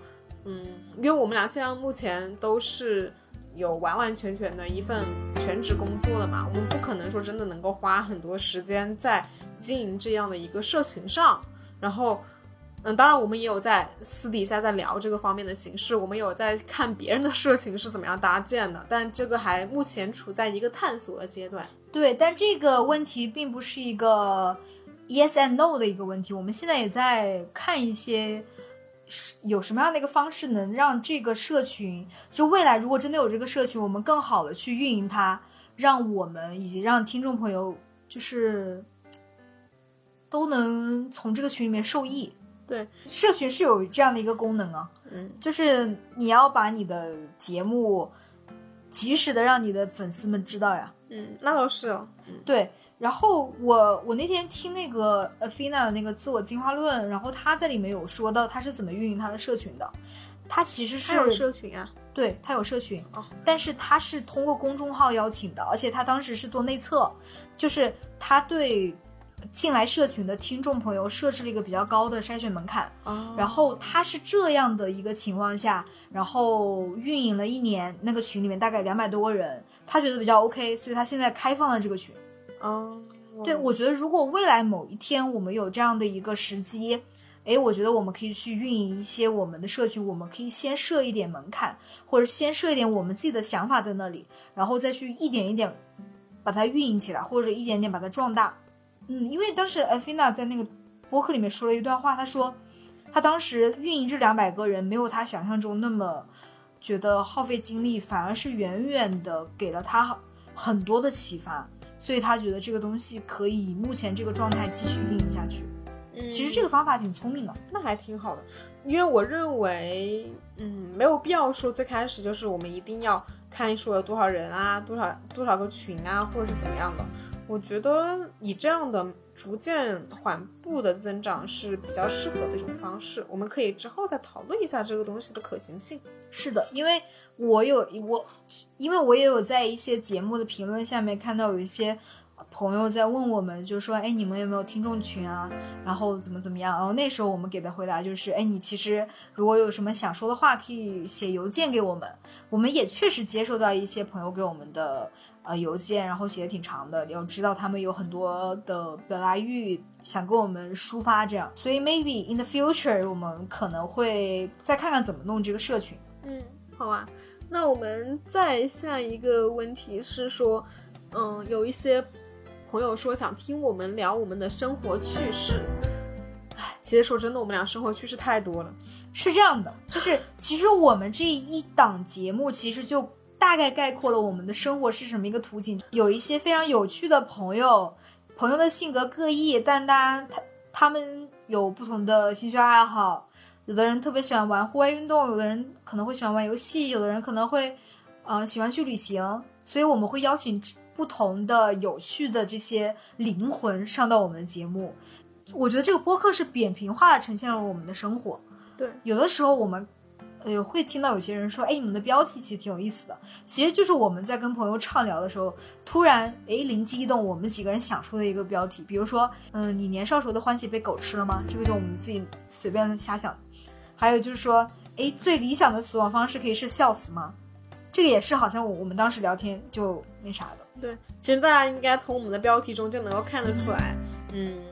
嗯，因为我们俩现在目前都是有完完全全的一份全职工作的嘛，我们不可能说真的能够花很多时间在经营这样的一个社群上。然后，嗯，当然我们也有在私底下在聊这个方面的形式，我们有在看别人的社群是怎么样搭建的，但这个还目前处在一个探索的阶段。对，但这个问题并不是一个 yes and no 的一个问题，我们现在也在看一些。有什么样的一个方式能让这个社群，就未来如果真的有这个社群，我们更好的去运营它，让我们以及让听众朋友就是都能从这个群里面受益。对，社群是有这样的一个功能啊，嗯，就是你要把你的节目及时的让你的粉丝们知道呀。嗯，那倒是哦。对。然后我我那天听那个 Afina 的那个自我进化论，然后他在里面有说到他是怎么运营他的社群的，他其实是有社群啊，对他有社群哦，但是他是通过公众号邀请的，而且他当时是做内测，就是他对进来社群的听众朋友设置了一个比较高的筛选门槛，然后他是这样的一个情况下，然后运营了一年，那个群里面大概两百多个人，他觉得比较 OK，所以他现在开放了这个群。哦，对，我觉得如果未来某一天我们有这样的一个时机，哎，我觉得我们可以去运营一些我们的社群，我们可以先设一点门槛，或者先设一点我们自己的想法在那里，然后再去一点一点把它运营起来，或者一点点把它壮大。嗯，因为当时艾菲娜在那个播客里面说了一段话，她说她当时运营这两百个人没有她想象中那么觉得耗费精力，反而是远远的给了她很多的启发。所以他觉得这个东西可以目前这个状态继续运营下去。嗯，其实这个方法挺聪明的，那还挺好的。因为我认为，嗯，没有必要说最开始就是我们一定要看说有多少人啊，多少多少个群啊，或者是怎么样的。我觉得以这样的逐渐缓步的增长是比较适合的一种方式。我们可以之后再讨论一下这个东西的可行性。是的，因为。我有我，因为我也有在一些节目的评论下面看到有一些朋友在问我们，就说：“哎，你们有没有听众群啊？然后怎么怎么样？”然后那时候我们给的回答就是：“哎，你其实如果有什么想说的话，可以写邮件给我们。我们也确实接受到一些朋友给我们的呃邮件，然后写的挺长的，要知道他们有很多的表达欲想跟我们抒发，这样。所以 maybe in the future 我们可能会再看看怎么弄这个社群。嗯，好啊。”那我们再下一个问题是说，嗯，有一些朋友说想听我们聊我们的生活趣事。唉，其实说真的，我们俩生活趣事太多了。是这样的，就是其实我们这一档节目其实就大概概括了我们的生活是什么一个图景。有一些非常有趣的朋友，朋友的性格各异，但大家他他们有不同的兴趣爱好。有的人特别喜欢玩户外运动，有的人可能会喜欢玩游戏，有的人可能会，呃，喜欢去旅行。所以我们会邀请不同的有趣的这些灵魂上到我们的节目。我觉得这个播客是扁平化的呈现了我们的生活。对，有的时候我们，呃，会听到有些人说，哎，你们的标题其实挺有意思的。其实就是我们在跟朋友畅聊的时候，突然，哎，灵机一动，我们几个人想出的一个标题。比如说，嗯，你年少时候的欢喜被狗吃了吗？这个就我们自己随便瞎想。还有就是说，哎，最理想的死亡方式可以是笑死吗？这个也是好像我我们当时聊天就那啥的。对，其实大家应该从我们的标题中就能够看得出来，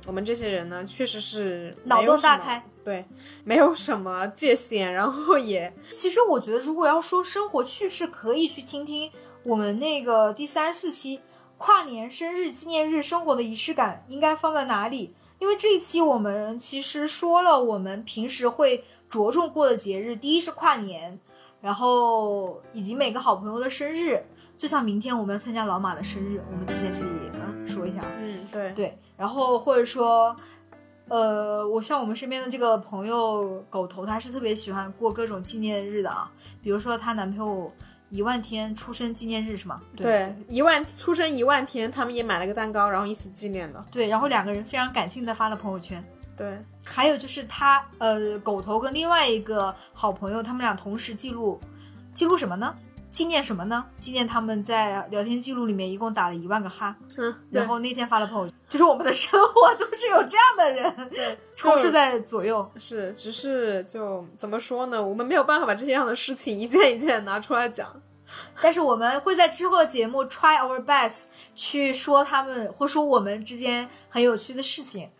我们这些人呢，确实是脑洞大开，对，没有什么界限，然后也，(laughs) 其实我觉得如果要说生活趣事，可以去听听我们那个第三十四期跨年、生日、纪念日生活的仪式感应该放在哪里？因为这一期我们其实说了我们平时会。着重过的节日，第一是跨年，然后以及每个好朋友的生日，就像明天我们要参加老马的生日，我们提前这里嗯说一下，嗯对对，然后或者说，呃，我像我们身边的这个朋友狗头，他是特别喜欢过各种纪念日的啊，比如说她男朋友一万天出生纪念日是吗？对，一万出生一万天，他们也买了个蛋糕，然后一起纪念的。对，然后两个人非常感性的发了朋友圈。对，还有就是他，呃，狗头跟另外一个好朋友，他们俩同时记录，记录什么呢？纪念什么呢？纪念他们在聊天记录里面一共打了一万个哈，嗯，然后那天发了朋友，就是我们的生活都是有这样的人，对，充斥在左右。是，只是就怎么说呢？我们没有办法把这些样的事情一件一件拿出来讲，但是我们会在之后的节目 try our best 去说他们，或说我们之间很有趣的事情。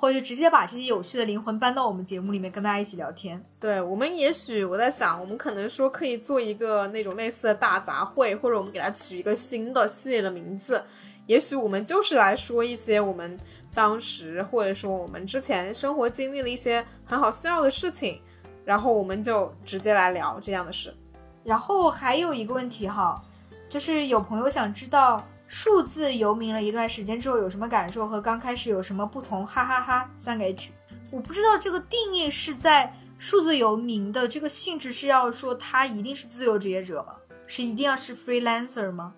或者直接把这些有趣的灵魂搬到我们节目里面，跟大家一起聊天。对我们，也许我在想，我们可能说可以做一个那种类似的大杂烩，或者我们给它取一个新的系列的名字。也许我们就是来说一些我们当时，或者说我们之前生活经历了一些很好笑的事情，然后我们就直接来聊这样的事。然后还有一个问题哈，就是有朋友想知道。数字游民了一段时间之后有什么感受和刚开始有什么不同？哈哈哈，三个 H，我不知道这个定义是在数字游民的这个性质是要说他一定是自由职业者吗？是一定要是 freelancer 吗？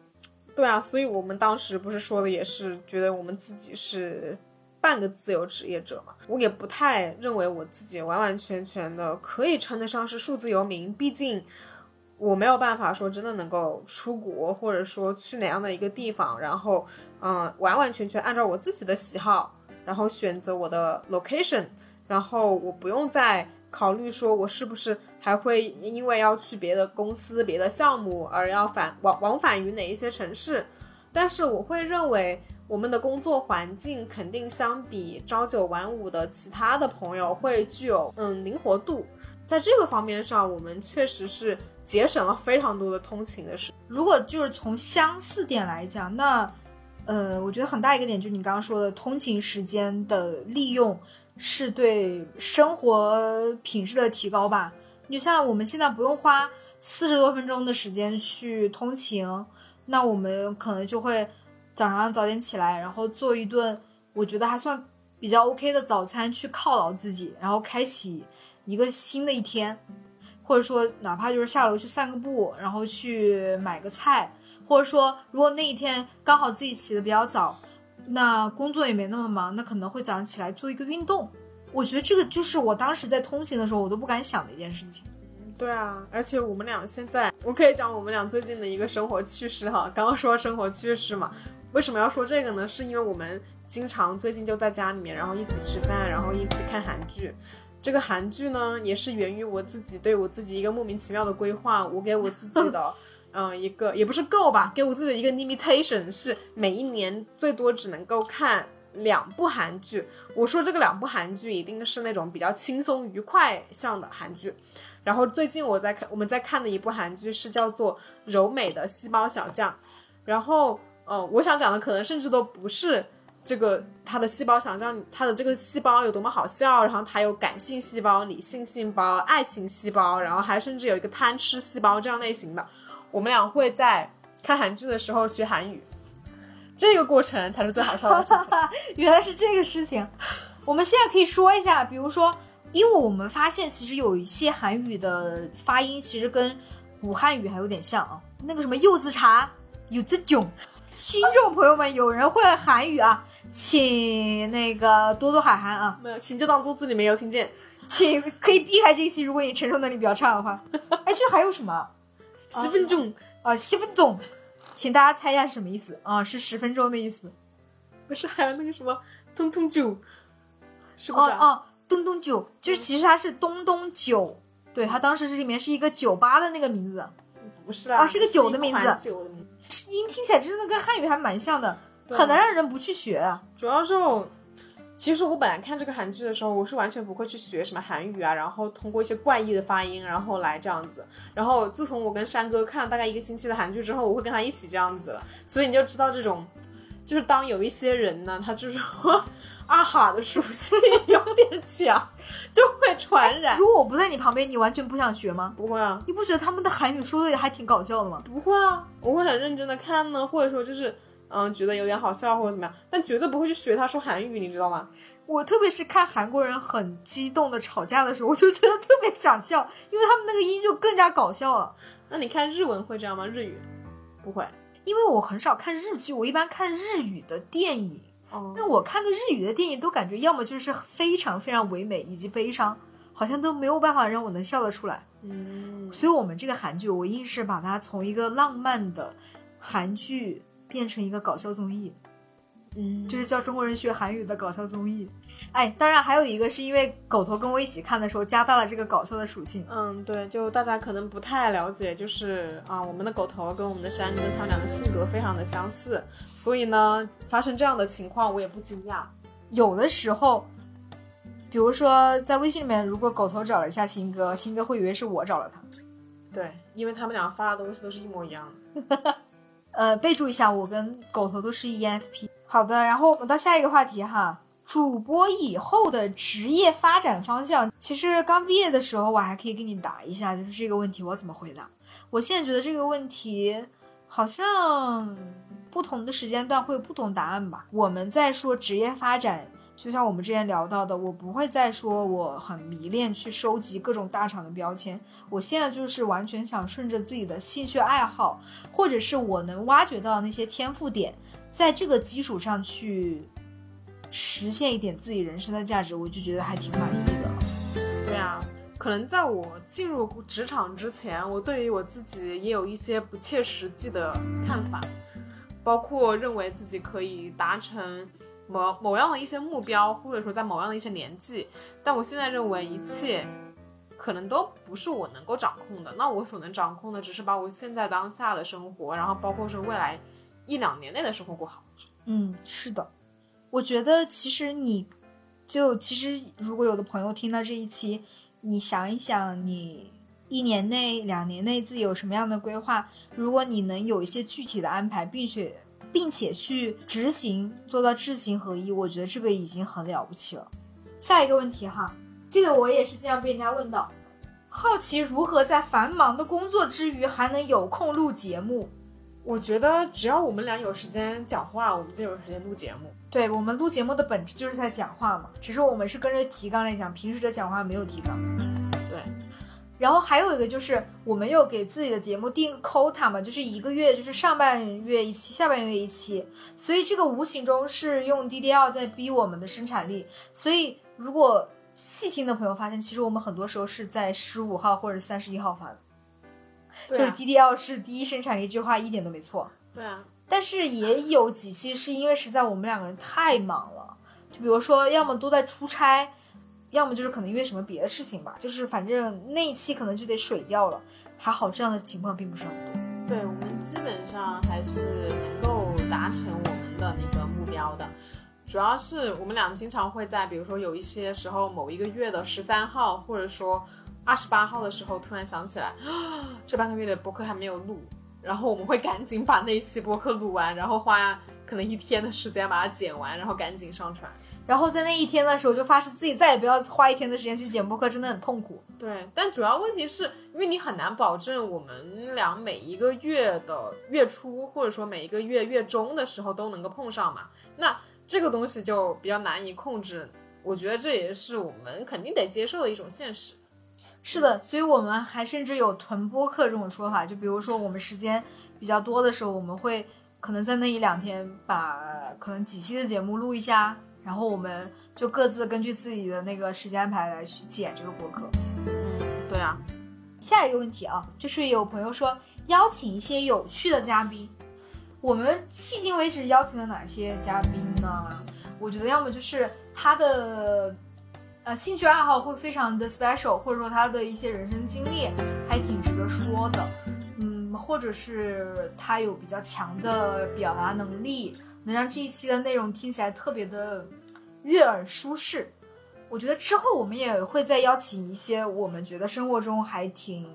对啊，所以我们当时不是说的也是觉得我们自己是半个自由职业者嘛？我也不太认为我自己完完全全的可以称得上是数字游民，毕竟。我没有办法说真的能够出国，或者说去哪样的一个地方，然后，嗯，完完全全按照我自己的喜好，然后选择我的 location，然后我不用再考虑说我是不是还会因为要去别的公司、别的项目而要返往往返于哪一些城市。但是我会认为我们的工作环境肯定相比朝九晚五的其他的朋友会具有嗯灵活度，在这个方面上，我们确实是。节省了非常多的通勤的时。如果就是从相似点来讲，那，呃，我觉得很大一个点就是你刚刚说的通勤时间的利用，是对生活品质的提高吧。你像我们现在不用花四十多分钟的时间去通勤，那我们可能就会早上早点起来，然后做一顿我觉得还算比较 OK 的早餐，去犒劳自己，然后开启一个新的一天。或者说，哪怕就是下楼去散个步，然后去买个菜，或者说，如果那一天刚好自己起的比较早，那工作也没那么忙，那可能会早上起来做一个运动。我觉得这个就是我当时在通勤的时候，我都不敢想的一件事情。对啊，而且我们俩现在，我可以讲我们俩最近的一个生活趣事哈。刚刚说生活趣事嘛，为什么要说这个呢？是因为我们经常最近就在家里面，然后一起吃饭，然后一起看韩剧。这个韩剧呢，也是源于我自己对我自己一个莫名其妙的规划。我给我自己的，(laughs) 嗯，一个也不是够吧，给我自己的一个 limitation 是每一年最多只能够看两部韩剧。我说这个两部韩剧一定是那种比较轻松愉快向的韩剧。然后最近我在看，我们在看的一部韩剧是叫做《柔美的细胞小将》。然后，嗯，我想讲的可能甚至都不是。这个他的细胞想象，他的这个细胞有多么好笑，然后他有感性细胞、理性细胞、爱情细胞，然后还甚至有一个贪吃细胞这样类型的。我们俩会在看韩剧的时候学韩语，这个过程才是最好笑的事情。原来是这个事情。我们现在可以说一下，比如说，因为我们发现其实有一些韩语的发音其实跟武汉语还有点像啊。那个什么柚子茶、柚子囧，听众朋友们有人会韩语啊，请那个多多海涵啊。没有，请就当做自己没有听见。请可以避开这一期，如果你承受能力比较差的话。(laughs) 哎，其实还有什么？(laughs) 十分钟啊，十分钟，请大家猜一下是什么意思啊？是十分钟的意思。不是还有那个什么东东酒？是不是？哦哦，东东酒就是其实它是东东酒，对，它当时是里面是一个酒吧的那个名字。不是啊，是个酒的名字。酒的名字。音听起来真的跟汉语还蛮像的，很难让人不去学啊。主要是我。其实我本来看这个韩剧的时候，我是完全不会去学什么韩语啊，然后通过一些怪异的发音，然后来这样子。然后自从我跟山哥看了大概一个星期的韩剧之后，我会跟他一起这样子了。所以你就知道这种，就是当有一些人呢，他就是阿哈的属性有点强，就会传染。如果我不在你旁边，你完全不想学吗？不会啊。你不觉得他们的韩语说的也还挺搞笑的吗？不会啊，我会很认真的看呢，或者说就是。嗯，觉得有点好笑或者怎么样，但绝对不会去学他说韩语，你知道吗？我特别是看韩国人很激动的吵架的时候，我就觉得特别想笑，因为他们那个音就更加搞笑了。那你看日文会这样吗？日语不会，因为我很少看日剧，我一般看日语的电影。哦，那我看的日语的电影都感觉要么就是非常非常唯美以及悲伤，好像都没有办法让我能笑得出来。嗯，所以我们这个韩剧，我硬是把它从一个浪漫的韩剧。变成一个搞笑综艺，嗯，就是教中国人学韩语的搞笑综艺。哎，当然还有一个是因为狗头跟我一起看的时候，加大了这个搞笑的属性。嗯，对，就大家可能不太了解，就是啊，我们的狗头跟我们的山哥他们俩的性格非常的相似，所以呢，发生这样的情况我也不惊讶。有的时候，比如说在微信里面，如果狗头找了一下新哥，新哥会以为是我找了他。对，因为他们俩发的东西都是一模一样的。(laughs) 呃，备注一下，我跟狗头都是 ENFP。好的，然后我们到下一个话题哈，主播以后的职业发展方向。其实刚毕业的时候，我还可以给你答一下，就是这个问题我怎么回答。我现在觉得这个问题好像不同的时间段会有不同答案吧。我们在说职业发展。就像我们之前聊到的，我不会再说我很迷恋去收集各种大厂的标签。我现在就是完全想顺着自己的兴趣爱好，或者是我能挖掘到那些天赋点，在这个基础上去实现一点自己人生的价值，我就觉得还挺满意的。对啊，可能在我进入职场之前，我对于我自己也有一些不切实际的看法，包括认为自己可以达成。某某样的一些目标，或者说在某样的一些年纪，但我现在认为一切可能都不是我能够掌控的。那我所能掌控的，只是把我现在当下的生活，然后包括是未来一两年内的生活过好。嗯，是的，我觉得其实你就其实如果有的朋友听到这一期，你想一想，你一年内、两年内自己有什么样的规划？如果你能有一些具体的安排，并且。并且去执行，做到知行合一，我觉得这个已经很了不起了。下一个问题哈，这个我也是经常被人家问到，好奇如何在繁忙的工作之余还能有空录节目。我觉得只要我们俩有时间讲话，我们就有时间录节目。对我们录节目的本质就是在讲话嘛，只是我们是跟着提纲来讲，平时的讲话没有提纲。然后还有一个就是，我们有给自己的节目定 quota 嘛，就是一个月就是上半月一期，下半月一期，所以这个无形中是用 DDL 在逼我们的生产力。所以如果细心的朋友发现，其实我们很多时候是在十五号或者三十一号发的，就是 DDL 是第一生产力，这句话一点都没错。对啊，但是也有几期是因为实在我们两个人太忙了，就比如说要么都在出差。要么就是可能因为什么别的事情吧，就是反正那一期可能就得水掉了。还好这样的情况并不是很多。对我们基本上还是能够达成我们的那个目标的，主要是我们俩经常会在比如说有一些时候某一个月的十三号或者说二十八号的时候突然想起来，这半个月的播客还没有录，然后我们会赶紧把那一期播客录完，然后花可能一天的时间把它剪完，然后赶紧上传。然后在那一天的时候就发誓自己再也不要花一天的时间去剪播客，真的很痛苦。对，但主要问题是因为你很难保证我们俩每一个月的月初或者说每一个月月中的时候都能够碰上嘛，那这个东西就比较难以控制。我觉得这也是我们肯定得接受的一种现实。是的，所以我们还甚至有囤播客这种说法，就比如说我们时间比较多的时候，我们会可能在那一两天把可能几期的节目录一下，然后我们就各自根据自己的那个时间安排来去剪这个播客。嗯，对啊。下一个问题啊，就是有朋友说邀请一些有趣的嘉宾，我们迄今为止邀请了哪些嘉宾呢？我觉得要么就是他的。呃，兴趣爱好会非常的 special，或者说他的一些人生经历还挺值得说的，嗯，或者是他有比较强的表达能力，能让这一期的内容听起来特别的悦耳舒适。我觉得之后我们也会再邀请一些我们觉得生活中还挺，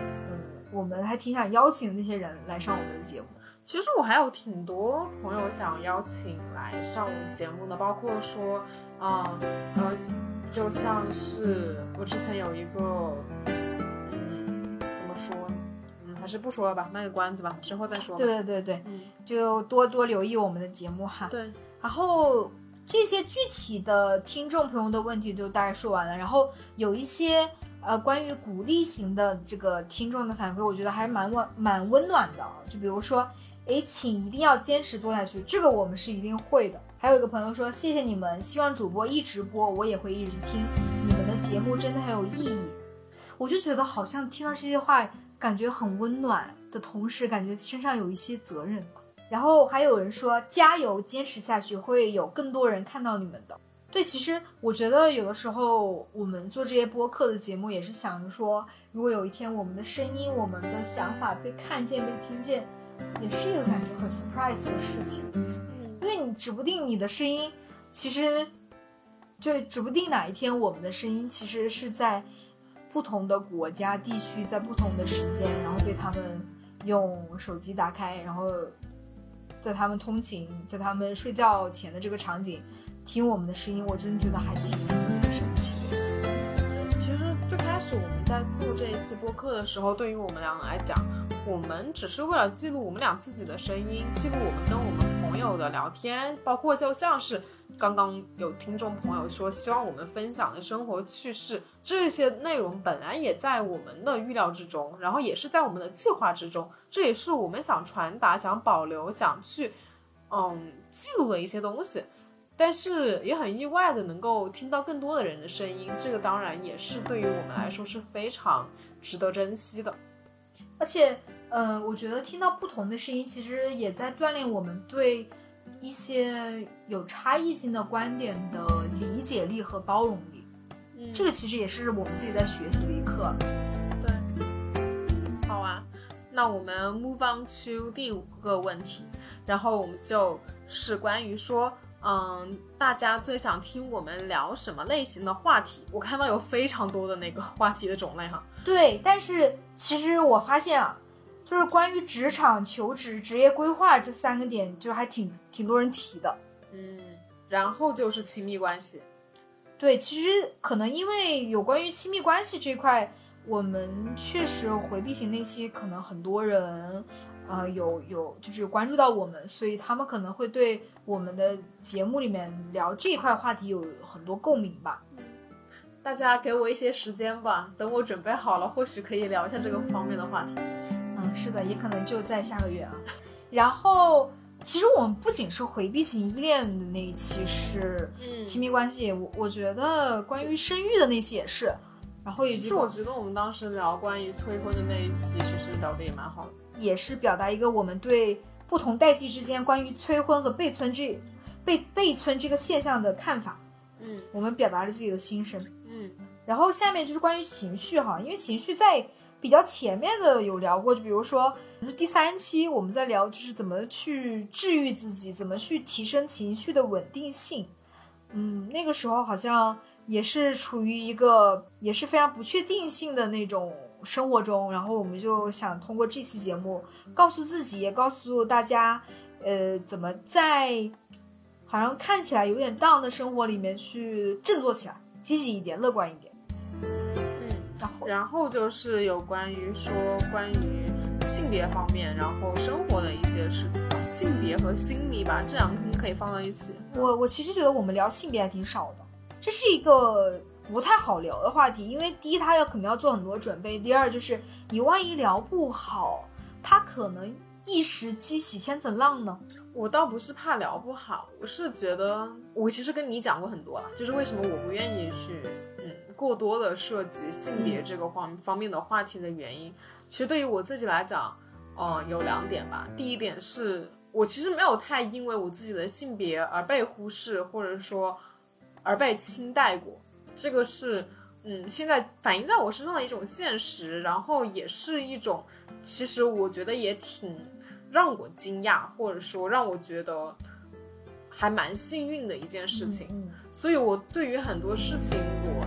嗯，我们还挺想邀请的那些人来上我们的节目。其实我还有挺多朋友想邀请来上我们节目的，包括说，啊，呃，就像是我之前有一个，还是不说了吧，卖个关子吧，之后再说。对对对对，嗯，就多多留意我们的节目哈。对，然后这些具体的听众朋友的问题就大概说完了，然后有一些呃关于鼓励型的这个听众的反馈，我觉得还是蛮温蛮温暖的，就比如说。哎，请一定要坚持做下去，这个我们是一定会的。还有一个朋友说，谢谢你们，希望主播一直播，我也会一直听你们的节目，真的很有意义。我就觉得好像听到这些话，感觉很温暖的同时，感觉身上有一些责任。然后还有人说，加油，坚持下去，会有更多人看到你们的。对，其实我觉得有的时候我们做这些播客的节目，也是想着说，如果有一天我们的声音、我们的想法被看见、被听见。也是一个感觉很 surprise 的事情，因为你指不定你的声音，其实就指不定哪一天我们的声音其实是在不同的国家地区，在不同的时间，然后被他们用手机打开，然后在他们通勤，在他们睡觉前的这个场景听我们的声音，我真的觉得还挺神奇的。其实最开始我们在做这一期播客的时候，对于我们两个来讲。我们只是为了记录我们俩自己的声音，记录我们跟我们朋友的聊天，包括就像是刚刚有听众朋友说希望我们分享的生活趣事，这些内容本来也在我们的预料之中，然后也是在我们的计划之中，这也是我们想传达、想保留、想去嗯记录的一些东西。但是也很意外的能够听到更多的人的声音，这个当然也是对于我们来说是非常值得珍惜的。而且，呃，我觉得听到不同的声音，其实也在锻炼我们对一些有差异性的观点的理解力和包容力。嗯，这个其实也是我们自己在学习的一课。对，好啊，那我们 move on to 第五个问题，然后我们就是关于说。嗯，大家最想听我们聊什么类型的话题？我看到有非常多的那个话题的种类哈。对，但是其实我发现啊，就是关于职场、求职、职业规划这三个点，就还挺挺多人提的。嗯，然后就是亲密关系。对，其实可能因为有关于亲密关系这块，我们确实回避型那些，可能很多人。呃，有有就是关注到我们，所以他们可能会对我们的节目里面聊这一块话题有很多共鸣吧。大家给我一些时间吧，等我准备好了，或许可以聊一下这个方面的话题。嗯，是的，也可能就在下个月啊。然后，其实我们不仅是回避型依恋的那一期是亲密关系，我我觉得关于生育的那期也是。然后，也其实我觉得我们当时聊关于催婚的那一期，其实聊的也蛮好的。也是表达一个我们对不同代际之间关于催婚和被催这被被催这个现象的看法。嗯，我们表达了自己的心声。嗯，然后下面就是关于情绪哈，因为情绪在比较前面的有聊过，就比如说第三期我们在聊就是怎么去治愈自己，怎么去提升情绪的稳定性。嗯，那个时候好像也是处于一个也是非常不确定性的那种。生活中，然后我们就想通过这期节目告诉自己，也告诉大家，呃，怎么在，好好像看起来有点 down 的生活里面去振作起来，积极一点，乐观一点。嗯，然后然后就是有关于说关于性别方面，然后生活的一些事情，性别和心理吧，这两个肯定可以放到一起。我我其实觉得我们聊性别还挺少的，这是一个不太好聊的话题，因为第一他要可能要做很多准备，第二就是你万一聊不好，他可能一时激起千层浪呢。我倒不是怕聊不好，我是觉得我其实跟你讲过很多了，就是为什么我不愿意去嗯过多的涉及性别这个方方面的话题的原因。其实对于我自己来讲，嗯、有两点吧。第一点是我其实没有太因为我自己的性别而被忽视，或者说而被轻待过。这个是嗯现在反映在我身上的一种现实，然后也是一种其实我觉得也挺。让我惊讶，或者说让我觉得还蛮幸运的一件事情。嗯所以，我对于很多事情，我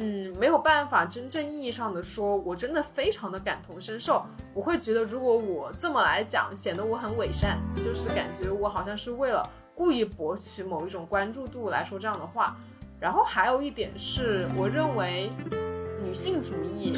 嗯没有办法真正意义上的说，我真的非常的感同身受。我会觉得，如果我这么来讲，显得我很伪善，就是感觉我好像是为了故意博取某一种关注度来说这样的话。然后还有一点是，我认为女性主义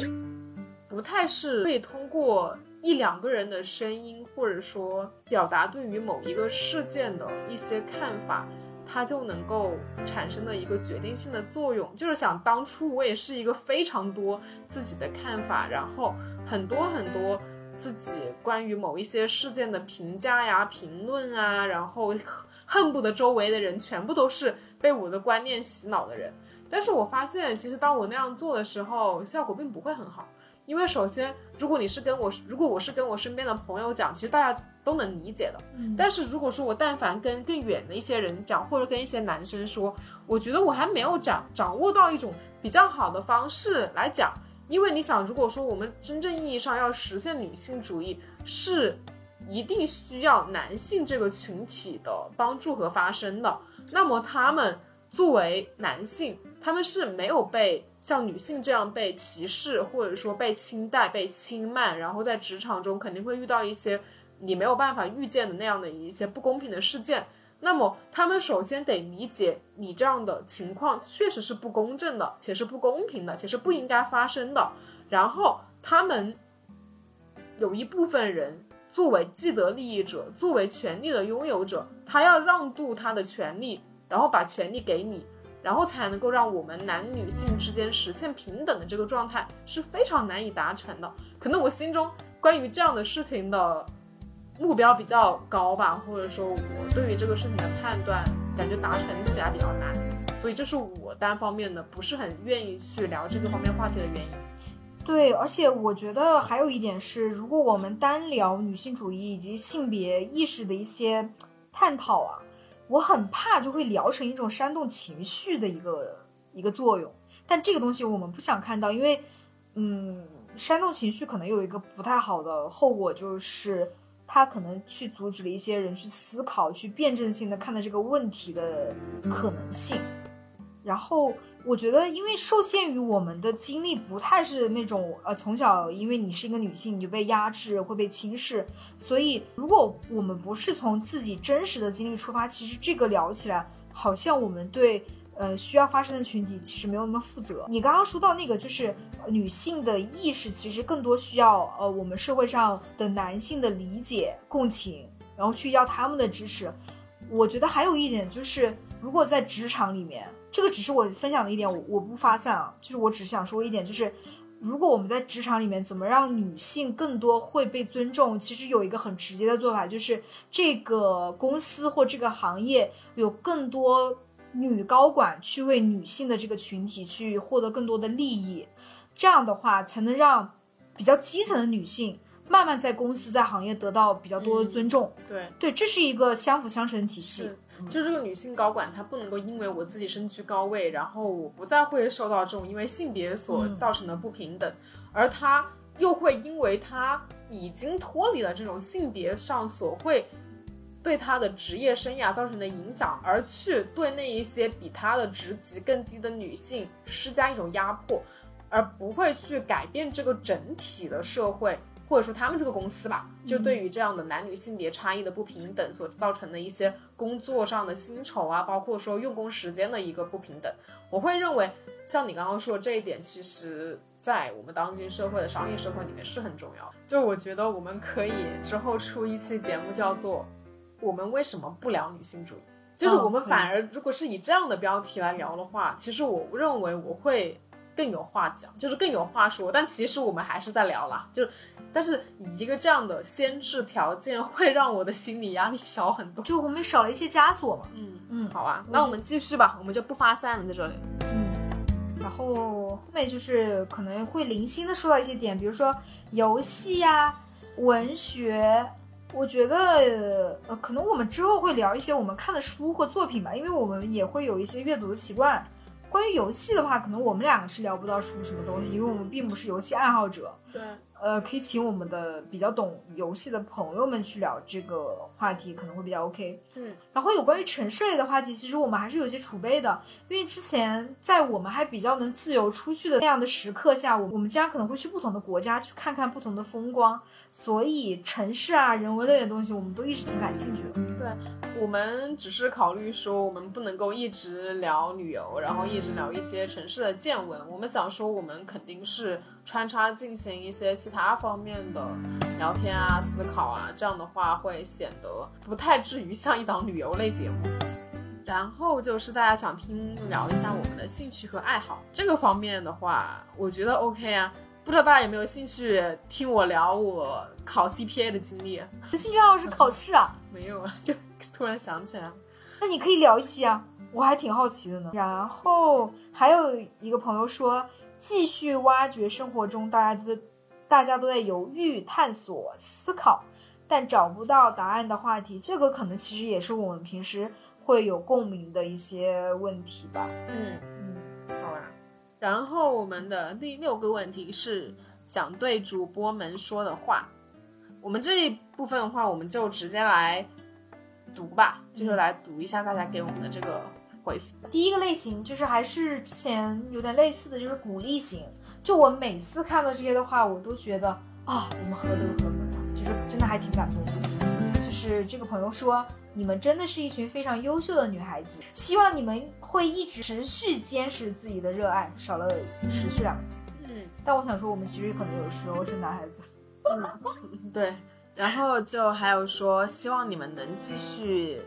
不太是可以通过一两个人的声音，或者说表达对于某一个事件的一些看法，它就能够产生的一个决定性的作用。就是想当初我也是一个非常多自己的看法，然后很多很多自己关于某一些事件的评价呀、评论啊，然后恨不得周围的人全部都是被我的观念洗脑的人。但是我发现，其实当我那样做的时候，效果并不会很好。因为首先，如果你是跟我，如果我是跟我身边的朋友讲，其实大家都能理解的。嗯但是如果说我但凡跟更远的一些人讲，或者跟一些男生说，我觉得我还没有掌掌握到一种比较好的方式来讲。因为你想，如果说我们真正意义上要实现女性主义，是一定需要男性这个群体的帮助和发声的。那么他们作为男性，他们是没有被像女性这样被歧视，或者说被轻待、被轻慢，然后在职场中肯定会遇到一些你没有办法预见的那样的一些不公平的事件。那么他们首先得理解你这样的情况确实是不公正的，且是不公平的，且是不应该发生的。然后他们有一部分人作为既得利益者，作为权利的拥有者，他要让渡他的权利，然后把权利给你，然后才能够让我们男女性之间实现平等的这个状态是非常难以达成的。可能我心中关于这样的事情的目标比较高吧，或者说我对于这个事情的判断感觉达成起来比较难，所以这是我单方面的不是很愿意去聊这个方面话题的原因。对，而且我觉得还有一点是，如果我们单聊女性主义以及性别意识的一些探讨啊，我很怕就会聊成一种煽动情绪的一个一个作用。但这个东西我们不想看到，因为，嗯，煽动情绪可能有一个不太好的后果，就是他可能去阻止了一些人去思考、去辩证性的看待这个问题的可能性。然后我觉得，因为受限于我们的经历不太是那种呃，从小因为你是一个女性，你就被压制、会被轻视，所以如果我们不是从自己真实的经历出发，其实这个聊起来好像我们对呃需要发声的群体其实没有那么负责。你刚刚说到那个，就是女性的意识其实更多需要呃我们社会上的男性的理解、共情，然后去要他们的支持。我觉得还有一点就是，如果在职场里面，这个只是我分享的一点，我我不发散啊，就是我只想说一点，就是如果我们在职场里面怎么让女性更多会被尊重，其实有一个很直接的做法，就是这个公司或这个行业有更多女高管去为女性的这个群体去获得更多的利益，这样的话才能让比较基层的女性慢慢在公司在行业得到比较多的尊重。对，对，这是一个相辅相成的体系。是，就这个女性高管，她不能够因为我自己身居高位，然后我不再会受到这种因为性别所嗯造成的不平等，而她又会因为她已经脱离了这种性别上所会对他的职业生涯造成的影响，而去对那一些比他的职级更低的女性施加一种压迫，而不会去改变这个整体的社会。或者说他们这个公司吧，就对于这样的男女性别差异的不平等所造成的一些工作上的薪酬啊，包括说用工时间的一个不平等，我会认为像你刚刚说这一点，其实在我们当今社会的商业社会里面是很重要的。就我觉得我们可以之后出一期节目，叫做“我们为什么不聊女性主义”，就是我们反而如果是以这样的标题来聊的话，其实我认为我会。更有话讲，就是更有话说，但其实我们还是在聊啦，就是，但是以一个这样的先制条件，会让我的心理压力小很多，就我们少了一些枷锁嘛。嗯嗯，好吧，那我们继续吧，我们就不发散了在这里。嗯，然后后面就是可能会零星的说到一些点，比如说游戏呀、文学，我觉得呃，可能我们之后会聊一些我们看的书或作品吧，因为我们也会有一些阅读的习惯。关于游戏的话，可能我们两个是聊不到出什么东西，因为我们并不是游戏爱好者。对。呃，可以请我们的比较懂游戏的朋友们去聊这个话题，可能会比较 OK。嗯，然后有关于城市类的话题，其实我们还是有些储备的，因为之前在我们还比较能自由出去的那样的时刻下，我我们经常可能会去不同的国家去看看不同的风光，所以城市啊、人文类的东西，我们都一直挺感兴趣的。对，我们只是考虑说，我们不能够一直聊旅游，然后一直聊一些城市的见闻。我们想说，我们肯定是。穿插进行一些其他方面的聊天啊、思考啊，这样的话会显得不太至于像一档旅游类节目。然后就是大家想听聊一下我们的兴趣和爱好这个方面的话，我觉得 OK 啊。不知道大家有没有兴趣听我聊我考 CPA 的经历？兴趣爱好是考试啊？(laughs) 没有啊，就 (laughs) 突然想起来。那你可以聊一期啊，我还挺好奇的呢。然后还有一个朋友说。继续挖掘生活中大家都大家都在犹豫、探索、思考，但找不到答案的话题。这个可能其实也是我们平时会有共鸣的一些问题吧。嗯嗯，好吧。然后我们的第六个问题是想对主播们说的话。我们这一部分的话，我们就直接来读吧，就是来读一下大家给我们的这个。回复第一个类型就是还是之前有点类似的就是鼓励型，就我每次看到这些的话，我都觉得啊，我们何德何能啊，就真的还挺感动的。就是这个朋友说，你们真的是一群非常优秀的女孩子，希望你们会一直持续坚持自己的热爱，少了持续两个字。嗯，但我想说，我们其实可能有时候是男孩子。嗯，对。然后就还有说，希望你们能继续。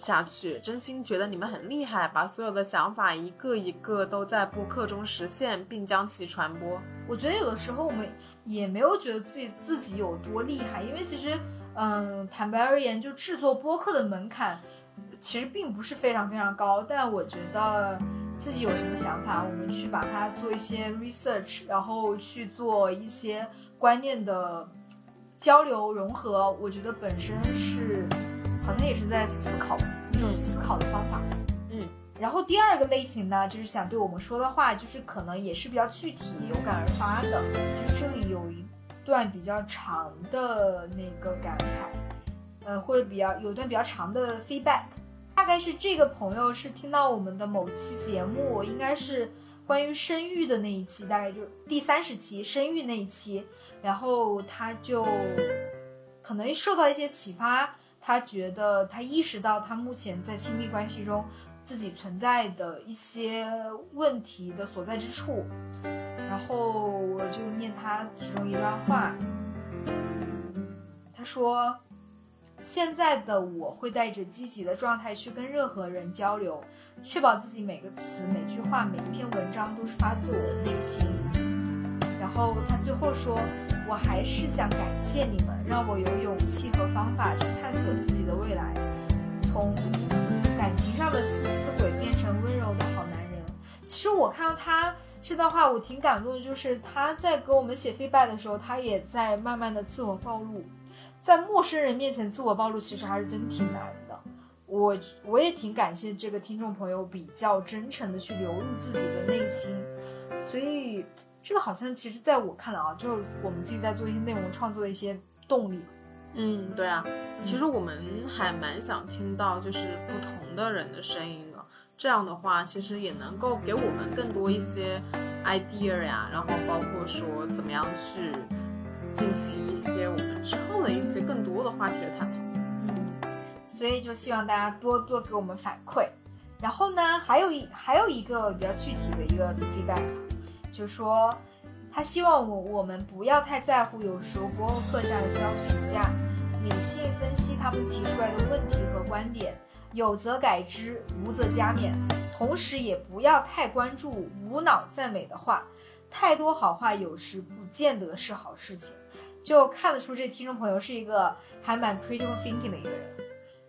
下去，真心觉得你们很厉害，把所有的想法一个一个都在播客中实现，并将其传播。我觉得有的时候我们也没有觉得自己自己有多厉害，因为其实，嗯，坦白而言，就制作播客的门槛其实并不是非常非常高。但我觉得自己有什么想法，我们去把它做一些 research，然后去做一些观念的交流融合，我觉得本身是。好像也是在思考一种思考的方法，嗯，然后第二个类型呢，就是想对我们说的话，就是可能也是比较具体、有感而发的。就是这里有一段比较长的那个感慨，呃，或者比较有段比较长的 feedback，大概是这个朋友是听到我们的某期节目，应该是关于生育的那一期，大概就第三十期生育那一期，然后他就可能受到一些启发。他觉得他意识到他目前在亲密关系中自己存在的一些问题的所在之处，然后我就念他其中一段话。他说：“现在的我会带着积极的状态去跟任何人交流，确保自己每个词、每句话、每一篇文章都是发自我的内心。”然后他最后说。我还是想感谢你们，让我有勇气和方法去探索自己的未来，从感情上的自私鬼变成温柔的好男人。其实我看到他这段话，我挺感动的，就是他在给我们写 feedback 的时候，他也在慢慢的自我暴露，在陌生人面前自我暴露，其实还是真挺难的。我我也挺感谢这个听众朋友比较真诚的去流入自己的内心，所以。这个好像其实在我看来啊，就是我们自己在做一些内容创作的一些动力。嗯，对啊，其实我们还蛮想听到就是不同的人的声音的。这样的话，其实也能够给我们更多一些 idea 呀，然后包括说怎么样去进行一些我们之后的一些更多的话题的探讨。嗯，所以就希望大家多多给我们反馈。然后呢，还有一还有一个比较具体的一个 feedback，就说他希望我我们不要太在乎有时候播客下的消息评价，理性分析他们提出来的问题和观点，有则改之，无则加勉。同时也不要太关注无脑赞美的话，太多好话有时不见得是好事情。就看得出这听众朋友是一个还蛮 critical thinking 的一个人。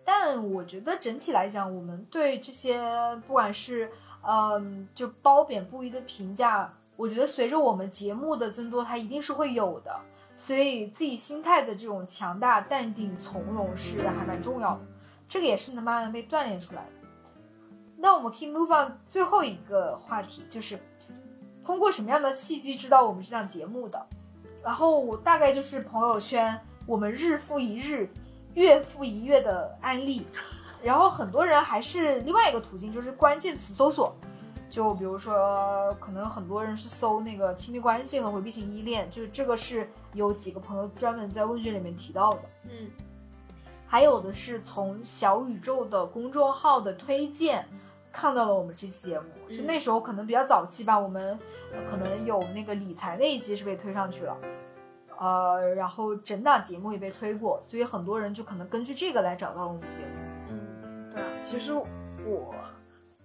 但我觉得整体来讲，我们对这些不管是嗯就褒贬不一的评价，我觉得随着我们节目的增多，它一定是会有的。所以自己心态的这种强大、淡定、从容是还蛮重要的，这个也是能慢慢被锻炼出来的。那我们可以 move on 最后一个话题，就是通过什么样的契机知道我们这档节目的？然后我大概就是朋友圈，我们日复一日。月复一月的案例，然后很多人还是另外一个途径，就是关键词搜索。就比如说，可能很多人是搜那个亲密关系和回避型依恋，就是这个是有几个朋友专门在问卷里面提到的。嗯，还有的是从小宇宙的公众号的推荐看到了我们这期节目，就那时候可能比较早期吧，我们可能有那个理财那一期是被推上去了。呃，然后整档节目也被推过，所以很多人就可能根据这个来找到了我们节目。嗯，对啊，其实我，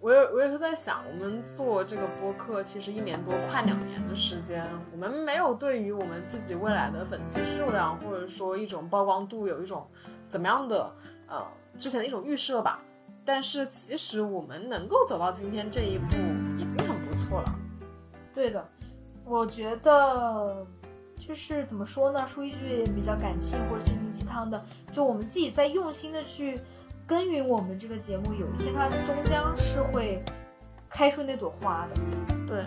我也我也是在想，我们做这个播客，其实一年多快两年的时间，我们没有对于我们自己未来的粉丝数量，或者说一种曝光度有一种怎么样的呃之前的一种预设吧。但是其实我们能够走到今天这一步，已经很不错了。对的，我觉得。就是怎么说呢？说一句比较感性或者心灵鸡汤的，就我们自己在用心的去耕耘我们这个节目，有一天它终将是会开出那朵花的。对，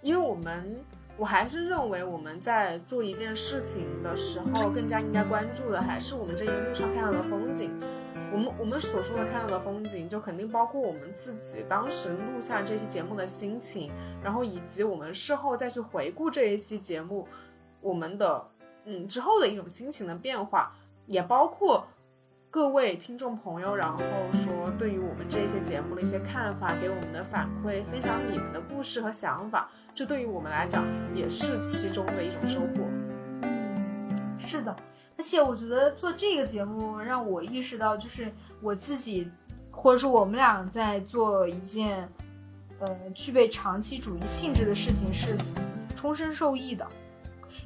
因为我们我还是认为我们在做一件事情的时候，更加应该关注的还是我们这一路上看到的风景。我们我们所说的看到的风景，就肯定包括我们自己当时录下这期节目的心情，然后以及我们事后再去回顾这一期节目。我们的嗯之后的一种心情的变化，也包括各位听众朋友，然后说对于我们这些节目的一些看法，给我们的反馈，分享你们的故事和想法，这对于我们来讲也是其中的一种收获。嗯，是的，而且我觉得做这个节目让我意识到，就是我自己或者说我们俩在做一件呃具备长期主义性质的事情，是终身受益的。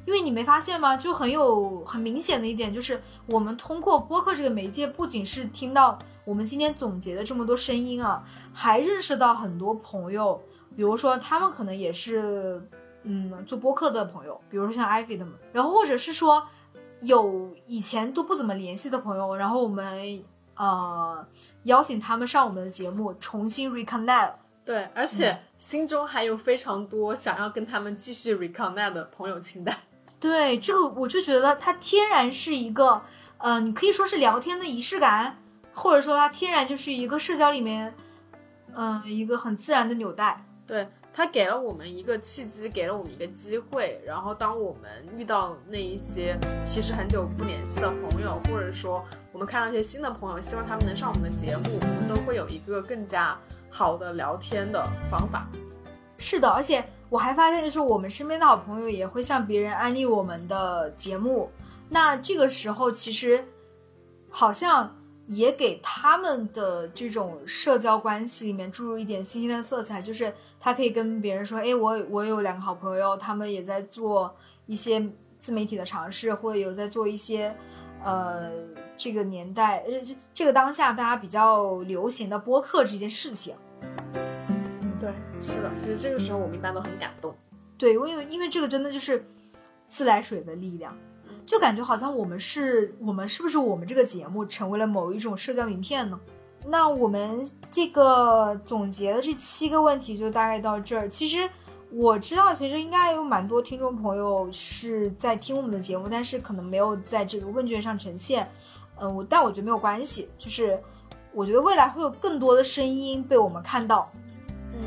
因为你没发现吗？就很有很明显的一点，就是我们通过播客这个媒介，不仅是听到我们今天总结的这么多声音啊，还认识到很多朋友，比如说他们可能也是嗯做播客的朋友，比如说像 Ivy 的们，然后或者是说有以前都不怎么联系的朋友，然后我们呃邀请他们上我们的节目，重新 reconnect。对，而且心中还有非常多想要跟他们继续 reconnect 的朋友清单。对，这个我就觉得它天然是一个，呃，你可以说是聊天的仪式感，或者说它天然就是一个社交里面，嗯，一个很自然的纽带。对，它给了我们一个契机，给了我们一个机会。然后当我们遇到那一些其实很久不联系的朋友，或者说我们看到一些新的朋友，希望他们能上我们的节目，我们都会有一个更加。好的聊天的方法，是的，而且我还发现，就是我们身边的好朋友也会向别人安利我们的节目，那这个时候其实好像也给他们的这种社交关系里面注入一点新鲜的色彩，就是他可以跟别人说，哎，我我有两个好朋友，他们也在做一些自媒体的尝试，或者有在做一些，呃。这个年代，呃，这这个当下大家比较流行的播客这件事情，对，是的，其实这个时候我们一般都很感动，对，因为因为这个真的就是自来水的力量，就感觉好像我们是我们是不是我们这个节目成为了某一种社交名片呢？那我们这个总结的这七个问题就大概到这儿，其实。我知道，其实应该有蛮多听众朋友是在听我们的节目，但是可能没有在这个问卷上呈现。嗯，我但我觉得没有关系，就是我觉得未来会有更多的声音被我们看到。嗯，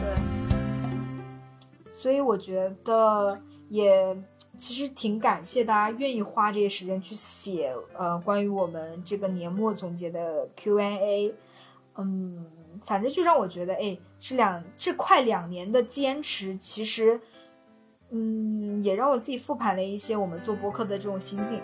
对。所以我觉得也其实挺感谢大家愿意花这些时间去写呃关于我们这个年末总结的 Q&A，嗯，反正就让我觉得，哎，这两这快两年的坚持，其实，嗯，也让我自己复盘了一些我们做播客的这种心境，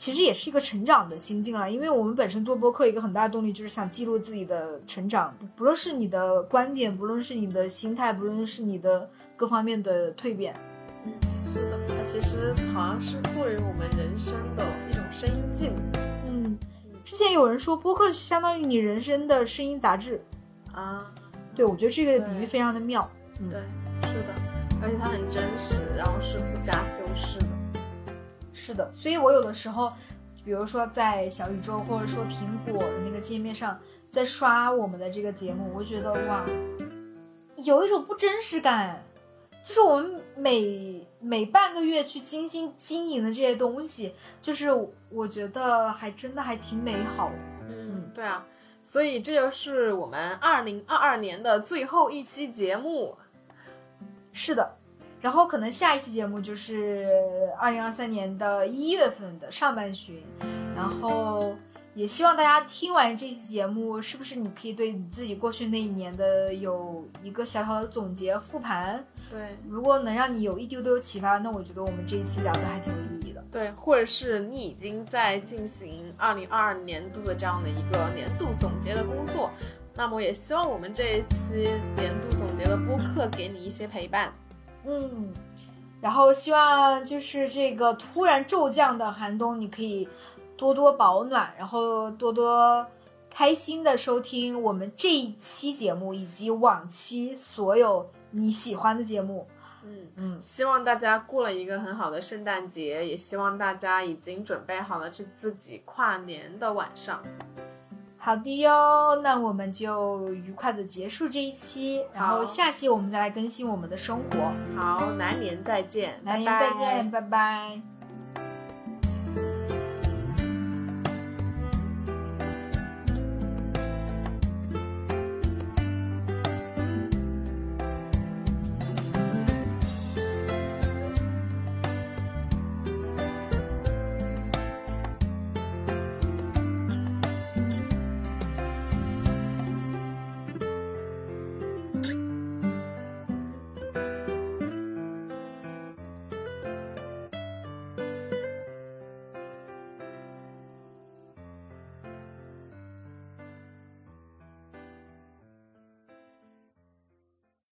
其实也是一个成长的心境了，因为我们本身做播客一个很大的动力就是想记录自己的成长，不不论是你的观点，不论是你的心态，不论是你的各方面的蜕变。嗯，是的，它其实好像是作为我们人生的一种声音记录。嗯，之前有人说播客相当于你人生的声音杂志，啊，对我觉得这个比喻非常的妙。嗯，对，是的，而且它很真实，然后是不加修饰的。是的，所以我有的时候，比如说在小宇宙或者说苹果的那个界面上，在刷我们的这个节目，我觉得哇，有一种不真实感，就是我们每每半个月去精心经营的这些东西，就是我觉得还真的还挺美好的。嗯，对啊，所以这就是我们二零二二年的最后一期节目。是的，然后可能下一期节目就是二零二三年的一月份的上半旬，然后也希望大家听完这期节目，是不是你可以对你自己过去那一年的有一个小小的总结复盘？对如果能让你有一丢丢启发，那我觉得我们这一期聊的还挺有意义的。对，或者是你已经在进行二零二二年度的这样的一个年度总结的工作，那么也希望我们这一期年度总结的播客给你一些陪伴。嗯，然后希望就是这个突然骤降的寒冬，你可以多多保暖，然后多多开心的收听我们这一期节目以及往期所有你喜欢的节目。嗯。嗯，希望大家过了一个很好的圣诞节，也希望大家已经准备好了这自己跨年的晚上。好的哟，那我们就愉快的结束这一期，然后下期我们再来更新我们的生活。好，来年再见，来年拜拜再见，拜拜